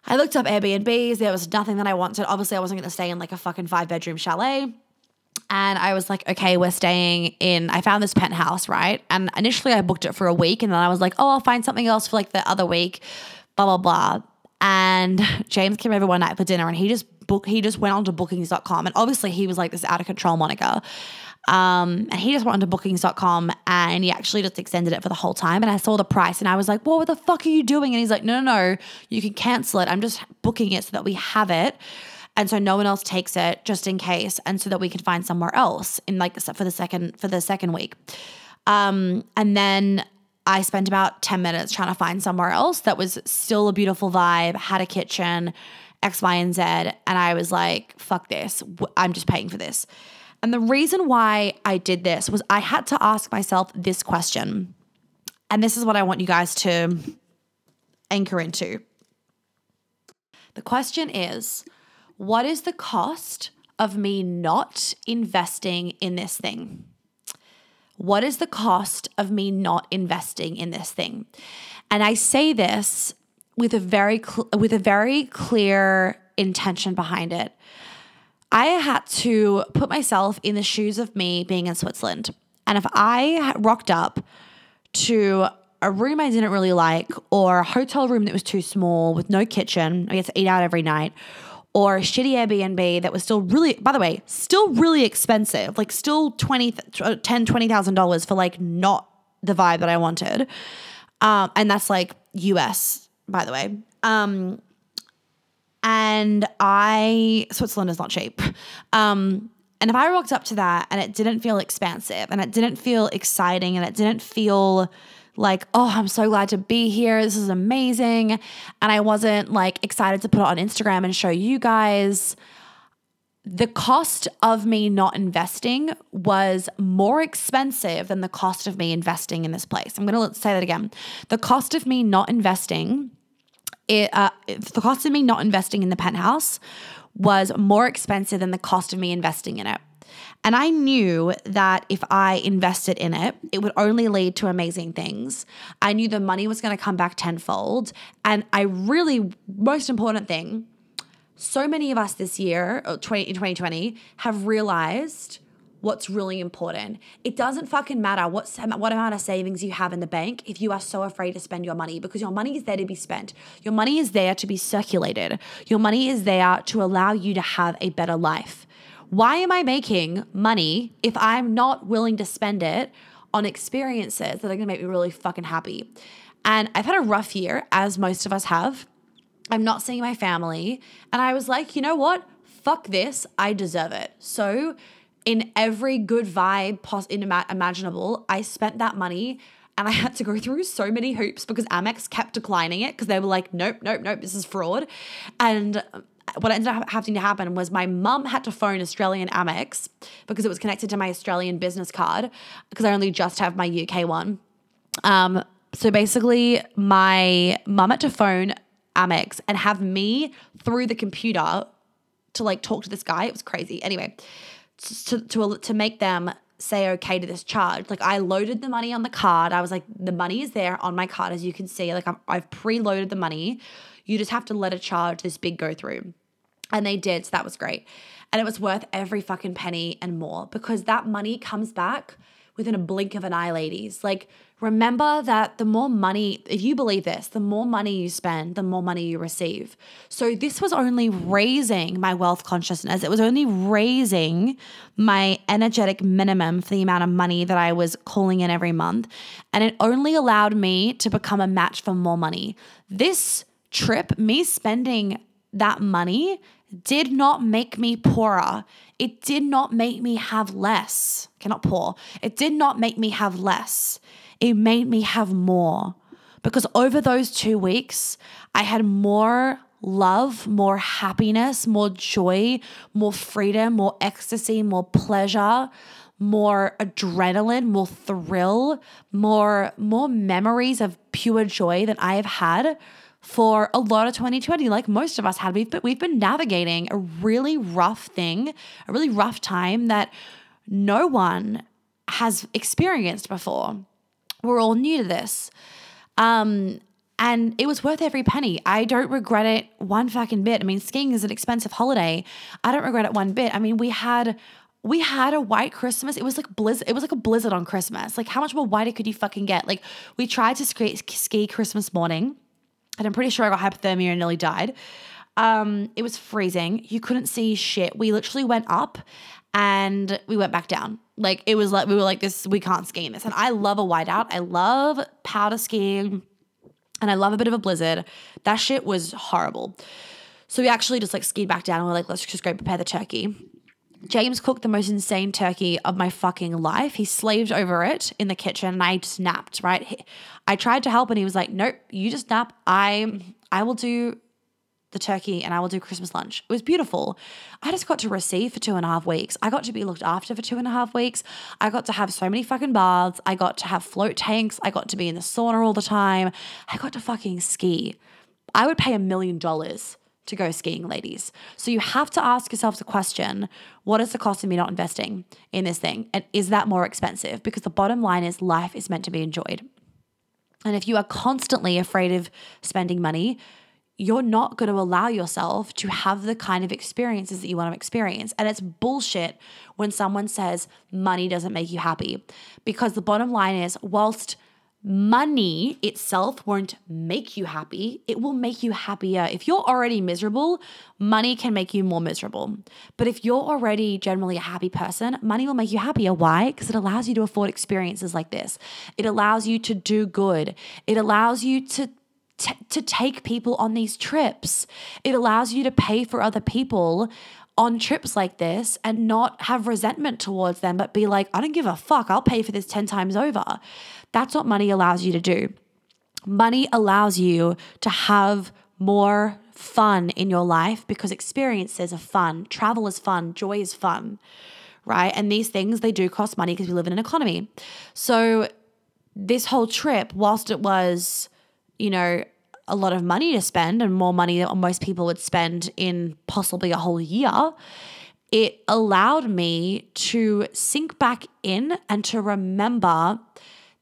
I looked up Airbnbs. There was nothing that I wanted. Obviously, I wasn't going to stay in like a fucking five bedroom chalet. And I was like, okay, we're staying in. I found this penthouse, right? And initially, I booked it for a week, and then I was like, oh, I'll find something else for like the other week, blah blah blah. And James came over one night for dinner, and he just booked. He just went onto Bookings.com, and obviously, he was like this out of control Monica. Um, and he just went onto bookings.com and he actually just extended it for the whole time. And I saw the price and I was like, what the fuck are you doing? And he's like, no, no, no, you can cancel it. I'm just booking it so that we have it. And so no one else takes it just in case. And so that we could find somewhere else in like for the second, for the second week. Um, and then I spent about 10 minutes trying to find somewhere else that was still a beautiful vibe, had a kitchen, X, Y, and Z. And I was like, fuck this. I'm just paying for this. And the reason why I did this was I had to ask myself this question. And this is what I want you guys to anchor into. The question is what is the cost of me not investing in this thing? What is the cost of me not investing in this thing? And I say this with a very cl- with a very clear intention behind it. I had to put myself in the shoes of me being in Switzerland. And if I rocked up to a room I didn't really like, or a hotel room that was too small with no kitchen, I get to eat out every night, or a shitty Airbnb that was still really, by the way, still really expensive, like still 20, 10, $20,000 for like not the vibe that I wanted. Um, and that's like US, by the way. Um, and I, Switzerland is not cheap. Um, and if I walked up to that and it didn't feel expansive and it didn't feel exciting and it didn't feel like, oh, I'm so glad to be here. This is amazing. And I wasn't like excited to put it on Instagram and show you guys. The cost of me not investing was more expensive than the cost of me investing in this place. I'm going to say that again. The cost of me not investing, it, uh, the cost of me not investing in the penthouse was more expensive than the cost of me investing in it. And I knew that if I invested in it, it would only lead to amazing things. I knew the money was going to come back tenfold. And I really, most important thing, so many of us this year, uh, 20, in 2020, have realized what's really important. It doesn't fucking matter what, what amount of savings you have in the bank if you are so afraid to spend your money because your money is there to be spent. Your money is there to be circulated. Your money is there to allow you to have a better life. Why am I making money if I'm not willing to spend it on experiences that are gonna make me really fucking happy? And I've had a rough year, as most of us have. I'm not seeing my family. And I was like, you know what? Fuck this. I deserve it. So, in every good vibe pos- imaginable, I spent that money and I had to go through so many hoops because Amex kept declining it because they were like, nope, nope, nope, this is fraud. And what ended up having to happen was my mum had to phone Australian Amex because it was connected to my Australian business card because I only just have my UK one. Um, so basically, my mum had to phone Amex and have me through the computer to like talk to this guy. It was crazy. Anyway, to to to make them say okay to this charge. Like I loaded the money on the card. I was like, the money is there on my card, as you can see. Like i have preloaded the money. You just have to let a charge this big go through. And they did. So that was great. And it was worth every fucking penny and more because that money comes back within a blink of an eye, ladies. Like, remember that the more money, if you believe this, the more money you spend, the more money you receive. So, this was only raising my wealth consciousness. It was only raising my energetic minimum for the amount of money that I was calling in every month. And it only allowed me to become a match for more money. This trip, me spending that money did not make me poorer. It did not make me have less. Cannot poor. It did not make me have less. It made me have more. Because over those two weeks, I had more love, more happiness, more joy, more freedom, more ecstasy, more pleasure, more adrenaline, more thrill, more more memories of pure joy than I have had for a lot of 2020 like most of us had we've been, we've been navigating a really rough thing a really rough time that no one has experienced before we're all new to this um, and it was worth every penny. I don't regret it one fucking bit. I mean, skiing is an expensive holiday. I don't regret it one bit. I mean, we had we had a white Christmas. It was like blizzard. It was like a blizzard on Christmas. Like, how much more whiter could you fucking get? Like, we tried to ski, ski Christmas morning and I'm pretty sure I got hypothermia and nearly died. Um, it was freezing. You couldn't see shit. We literally went up and we went back down. Like it was like we were like this. We can't ski in this. And I love a whiteout. I love powder skiing, and I love a bit of a blizzard. That shit was horrible. So we actually just like skied back down and we're like, let's just go prepare the turkey. James cooked the most insane turkey of my fucking life. He slaved over it in the kitchen and I just napped, right? I tried to help and he was like, "Nope, you just nap. I I will do the turkey and I will do Christmas lunch." It was beautiful. I just got to receive for two and a half weeks. I got to be looked after for two and a half weeks. I got to have so many fucking baths. I got to have float tanks. I got to be in the sauna all the time. I got to fucking ski. I would pay a million dollars to go skiing, ladies. So you have to ask yourself the question what is the cost of me not investing in this thing? And is that more expensive? Because the bottom line is life is meant to be enjoyed. And if you are constantly afraid of spending money, you're not going to allow yourself to have the kind of experiences that you want to experience. And it's bullshit when someone says money doesn't make you happy. Because the bottom line is, whilst money itself won't make you happy, it will make you happier. If you're already miserable, money can make you more miserable. But if you're already generally a happy person, money will make you happier. Why? Because it allows you to afford experiences like this, it allows you to do good, it allows you to t- to take people on these trips. It allows you to pay for other people on trips like this and not have resentment towards them, but be like, I don't give a fuck. I'll pay for this 10 times over. That's what money allows you to do. Money allows you to have more fun in your life because experiences are fun, travel is fun, joy is fun, right? And these things, they do cost money because we live in an economy. So, this whole trip, whilst it was you know, a lot of money to spend and more money than most people would spend in possibly a whole year, it allowed me to sink back in and to remember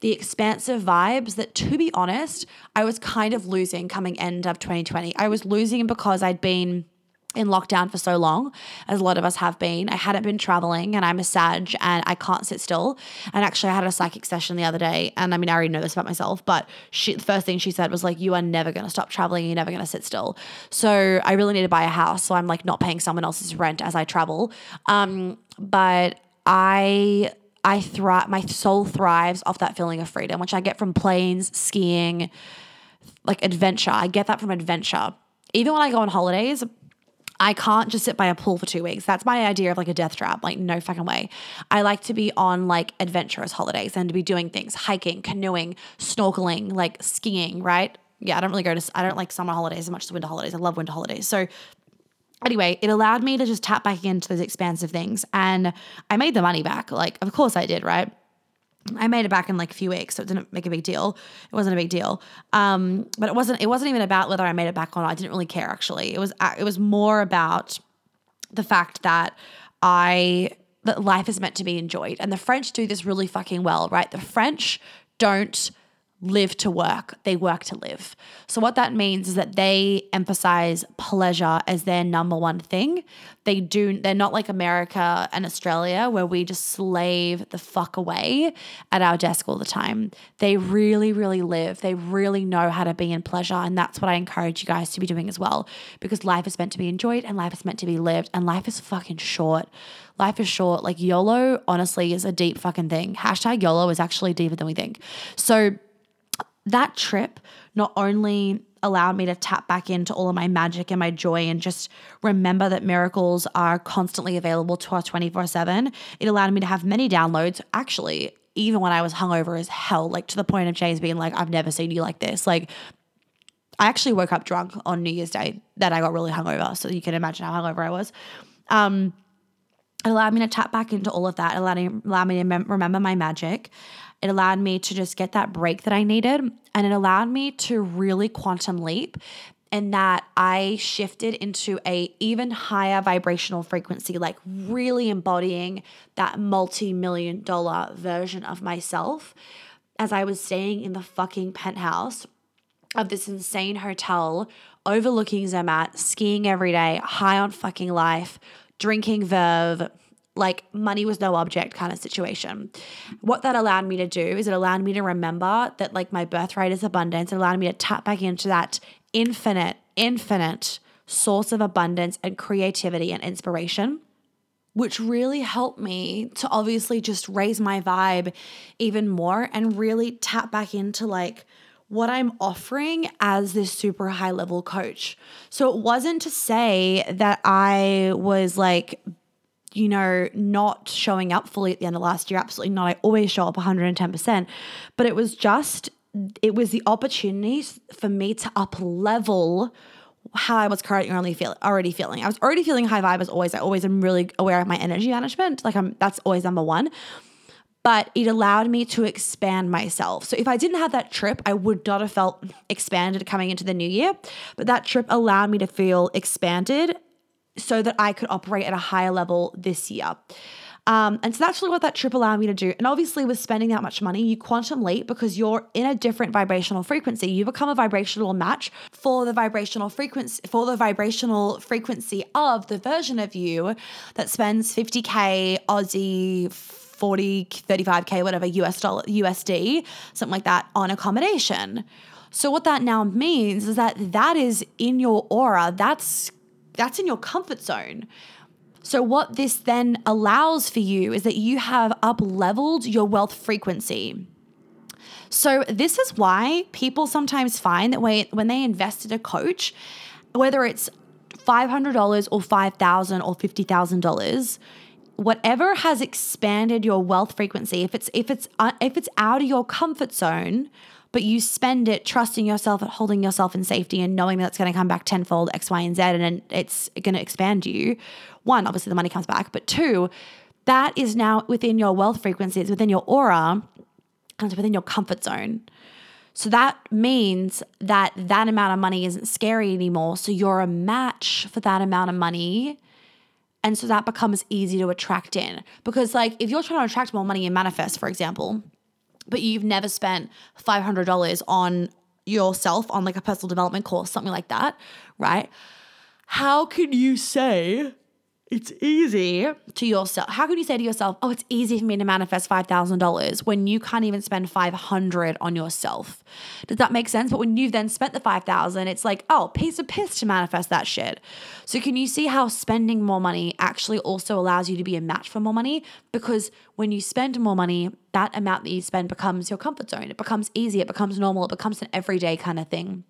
the expansive vibes that, to be honest, I was kind of losing coming end of 2020. I was losing because I'd been in lockdown for so long, as a lot of us have been. I hadn't been traveling and I'm a Sag and I can't sit still. And actually, I had a psychic session the other day. And I mean, I already know this about myself, but she, the first thing she said was like, You are never going to stop traveling. You're never going to sit still. So I really need to buy a house. So I'm like not paying someone else's rent as I travel. Um, but I. I thrive, my soul thrives off that feeling of freedom, which I get from planes, skiing, like adventure. I get that from adventure. Even when I go on holidays, I can't just sit by a pool for two weeks. That's my idea of like a death trap. Like, no fucking way. I like to be on like adventurous holidays and to be doing things hiking, canoeing, snorkeling, like skiing, right? Yeah, I don't really go to, I don't like summer holidays as much as winter holidays. I love winter holidays. So, anyway, it allowed me to just tap back into those expansive things. And I made the money back. Like, of course I did, right? I made it back in like a few weeks, so it didn't make a big deal. It wasn't a big deal, um, but it wasn't. It wasn't even about whether I made it back or not. I didn't really care actually. It was. It was more about the fact that I that life is meant to be enjoyed, and the French do this really fucking well, right? The French don't live to work, they work to live. So, what that means is that they emphasize pleasure as their number one thing. They do, they're not like America and Australia where we just slave the fuck away at our desk all the time. They really, really live. They really know how to be in pleasure. And that's what I encourage you guys to be doing as well because life is meant to be enjoyed and life is meant to be lived and life is fucking short. Life is short. Like YOLO, honestly, is a deep fucking thing. Hashtag YOLO is actually deeper than we think. So, that trip not only allowed me to tap back into all of my magic and my joy and just remember that miracles are constantly available to us 24 7. It allowed me to have many downloads. Actually, even when I was hungover as hell, like to the point of James being like, I've never seen you like this. Like, I actually woke up drunk on New Year's Day that I got really hungover. So you can imagine how hungover I was. Um, it allowed me to tap back into all of that. Allowed me, allowed me to mem- remember my magic. It allowed me to just get that break that I needed. And it allowed me to really quantum leap and that I shifted into a even higher vibrational frequency, like really embodying that multi-million dollar version of myself as I was staying in the fucking penthouse of this insane hotel overlooking Zermatt, skiing every day, high on fucking life, drinking Veuve, like money was no object kind of situation. What that allowed me to do is it allowed me to remember that like my birthright is abundance. It allowed me to tap back into that infinite, infinite source of abundance and creativity and inspiration. Which really helped me to obviously just raise my vibe even more and really tap back into like what I'm offering as this super high level coach. So it wasn't to say that I was like you know, not showing up fully at the end of last year. Absolutely not. I always show up 110%. But it was just, it was the opportunity for me to up level how I was currently already feeling already feeling. I was already feeling high vibe as always. I always am really aware of my energy management. Like I'm that's always number one. But it allowed me to expand myself. So if I didn't have that trip, I would not have felt expanded coming into the new year. But that trip allowed me to feel expanded so that I could operate at a higher level this year. Um, and so that's really what that trip allowed me to do. And obviously, with spending that much money, you quantum leap because you're in a different vibrational frequency. You become a vibrational match for the vibrational frequency for the vibrational frequency of the version of you that spends 50k Aussie 40, 35K, whatever US dollar, USD, something like that on accommodation. So what that now means is that that is in your aura. That's that's in your comfort zone. So what this then allows for you is that you have up leveled your wealth frequency. So this is why people sometimes find that when they invest in a coach, whether it's $500 or $5,000 or $50,000, whatever has expanded your wealth frequency if it's if it's uh, if it's out of your comfort zone but you spend it trusting yourself and holding yourself in safety and knowing that it's going to come back tenfold x y and z and it's going to expand you one obviously the money comes back but two that is now within your wealth frequency it's within your aura and it's within your comfort zone so that means that that amount of money isn't scary anymore so you're a match for that amount of money and so that becomes easy to attract in. Because, like, if you're trying to attract more money in Manifest, for example, but you've never spent $500 on yourself on like a personal development course, something like that, right? How can you say it's easy to yourself. How can you say to yourself, "Oh, it's easy for me to manifest $5,000" when you can't even spend 500 on yourself? Does that make sense? But when you've then spent the 5,000, it's like, "Oh, piece of piss to manifest that shit." So can you see how spending more money actually also allows you to be a match for more money because when you spend more money, that amount that you spend becomes your comfort zone. It becomes easy, it becomes normal, it becomes an everyday kind of thing.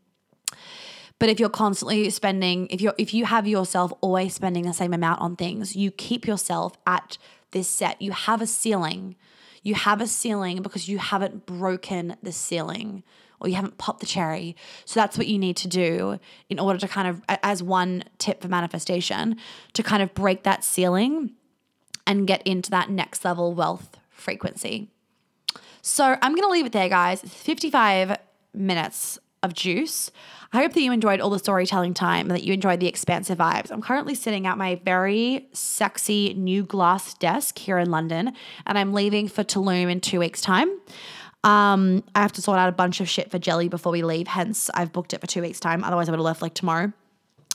But if you're constantly spending, if you're if you have yourself always spending the same amount on things, you keep yourself at this set. You have a ceiling. You have a ceiling because you haven't broken the ceiling or you haven't popped the cherry. So that's what you need to do in order to kind of as one tip for manifestation to kind of break that ceiling and get into that next level wealth frequency. So I'm going to leave it there guys. It's 55 minutes of juice. I hope that you enjoyed all the storytelling time and that you enjoyed the expansive vibes. I'm currently sitting at my very sexy new glass desk here in London, and I'm leaving for Tulum in two weeks' time. Um, I have to sort out a bunch of shit for Jelly before we leave, hence I've booked it for two weeks' time. Otherwise, I would have left like tomorrow.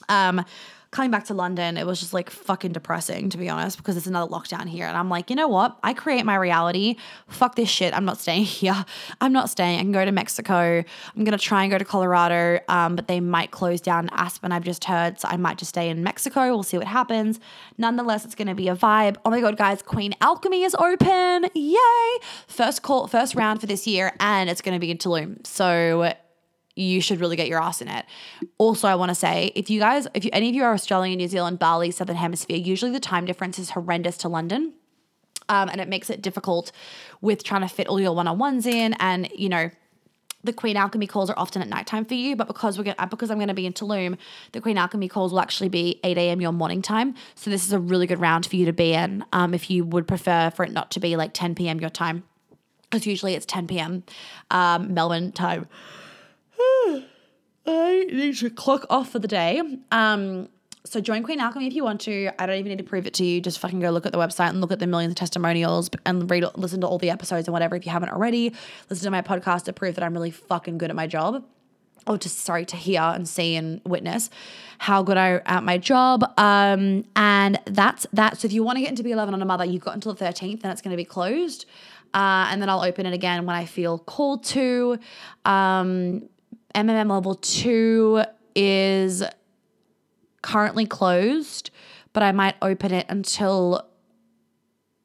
Um, coming back to London, it was just like fucking depressing, to be honest, because it's another lockdown here. And I'm like, you know what? I create my reality. Fuck this shit. I'm not staying [LAUGHS] here. I'm not staying. I can go to Mexico. I'm going to try and go to Colorado, um, but they might close down Aspen, I've just heard. So I might just stay in Mexico. We'll see what happens. Nonetheless, it's going to be a vibe. Oh my God, guys, Queen Alchemy is open. Yay. First call, first round for this year, and it's going to be in Tulum. So you should really get your ass in it. Also, I want to say if you guys, if you, any of you are Australian, New Zealand, Bali, Southern Hemisphere, usually the time difference is horrendous to London. Um, and it makes it difficult with trying to fit all your one on ones in. And, you know, the Queen Alchemy calls are often at nighttime for you, but because we're gonna, because I'm going to be in Tulum, the Queen Alchemy calls will actually be 8 a.m. your morning time. So this is a really good round for you to be in. Um, if you would prefer for it not to be like 10 p.m. your time, because usually it's 10 p.m. Um, Melbourne time. [SIGHS] I need to clock off for the day. Um, so join Queen Alchemy if you want to. I don't even need to prove it to you. Just fucking go look at the website and look at the millions of testimonials and read, listen to all the episodes and whatever. If you haven't already, listen to my podcast to prove that I'm really fucking good at my job. Or just sorry to hear and see and witness how good I at my job. Um, and that's that. So if you want to get into Be a Lover, Not a Mother, you've got until the 13th, and it's going to be closed. Uh, and then I'll open it again when I feel called to. Um, MMM level two is currently closed, but I might open it until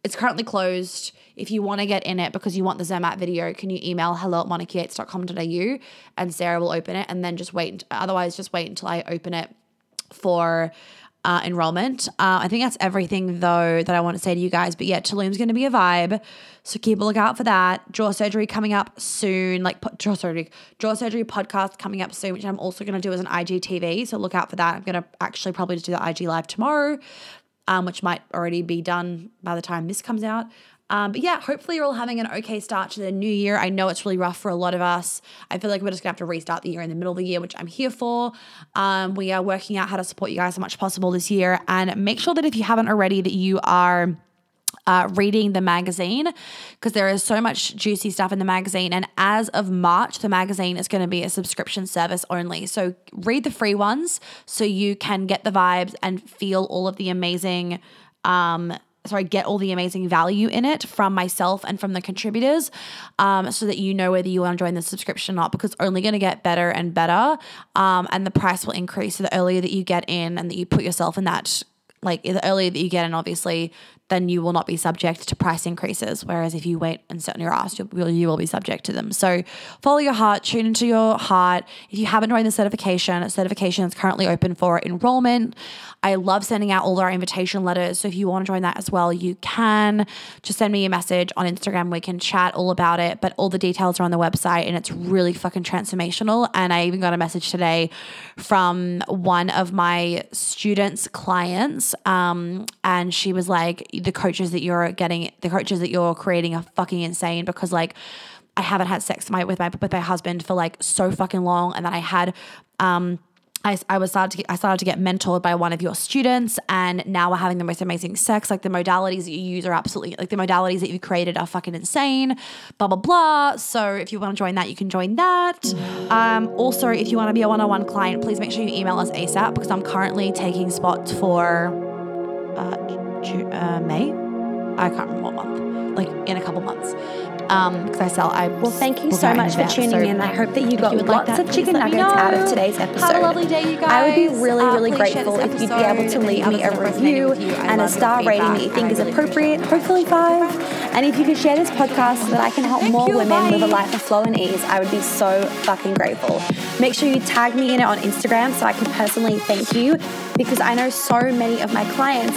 it's currently closed. If you want to get in it because you want the Zermatt video, can you email hello at monicayates.com.au and Sarah will open it and then just wait. Otherwise, just wait until I open it for uh, enrollment. Uh, I think that's everything though that I want to say to you guys. But yeah, Tulum's going to be a vibe, so keep a lookout for that. Jaw surgery coming up soon, like jaw surgery, jaw surgery podcast coming up soon, which I'm also going to do as an IGTV. So look out for that. I'm going to actually probably just do the IG live tomorrow, um, which might already be done by the time this comes out. Um, but yeah, hopefully you're all having an okay start to the new year. I know it's really rough for a lot of us. I feel like we're just gonna have to restart the year in the middle of the year, which I'm here for. Um, we are working out how to support you guys as much as possible this year, and make sure that if you haven't already, that you are uh, reading the magazine because there is so much juicy stuff in the magazine. And as of March, the magazine is going to be a subscription service only. So read the free ones so you can get the vibes and feel all of the amazing. Um, sorry, get all the amazing value in it from myself and from the contributors um, so that you know whether you want to join the subscription or not because it's only going to get better and better. Um, and the price will increase. So the earlier that you get in and that you put yourself in that like the earlier that you get in, obviously, then you will not be subject to price increases. Whereas if you wait and sit on your ass, you will, you will be subject to them. So follow your heart, tune into your heart. If you haven't joined the certification, certification is currently open for enrollment. I love sending out all our invitation letters. So if you want to join that as well, you can. Just send me a message on Instagram. We can chat all about it. But all the details are on the website and it's really fucking transformational. And I even got a message today from one of my students' clients. Um, and she was like, the coaches that you're getting, the coaches that you're creating are fucking insane because like I haven't had sex with my with my with my husband for like so fucking long. And then I had um I, I was started to get, I started to get mentored by one of your students, and now we're having the most amazing sex. Like the modalities that you use are absolutely like the modalities that you created are fucking insane. Blah blah blah. So if you want to join that, you can join that. Um, also, if you want to be a one-on-one client, please make sure you email us ASAP because I'm currently taking spots for uh, uh, May. I can't remember what month. Like in a couple months um because I sell I Well, thank you so much for tuning so in. I hope that you got you would like lots that, of chicken please let me nuggets out of today's episode. Have a lovely day, you guys. I would be really, Uh, really share grateful if you'd be able to leave me a others that resonated review with you. I and a star rating that you think is really appropriate, hopefully five. And if you could share this podcast so that I can help Thank more you, women live a life of flow and ease, I would be so fucking grateful. Make sure you tag me in it on Instagram so I can personally thank you because I know so many of my clients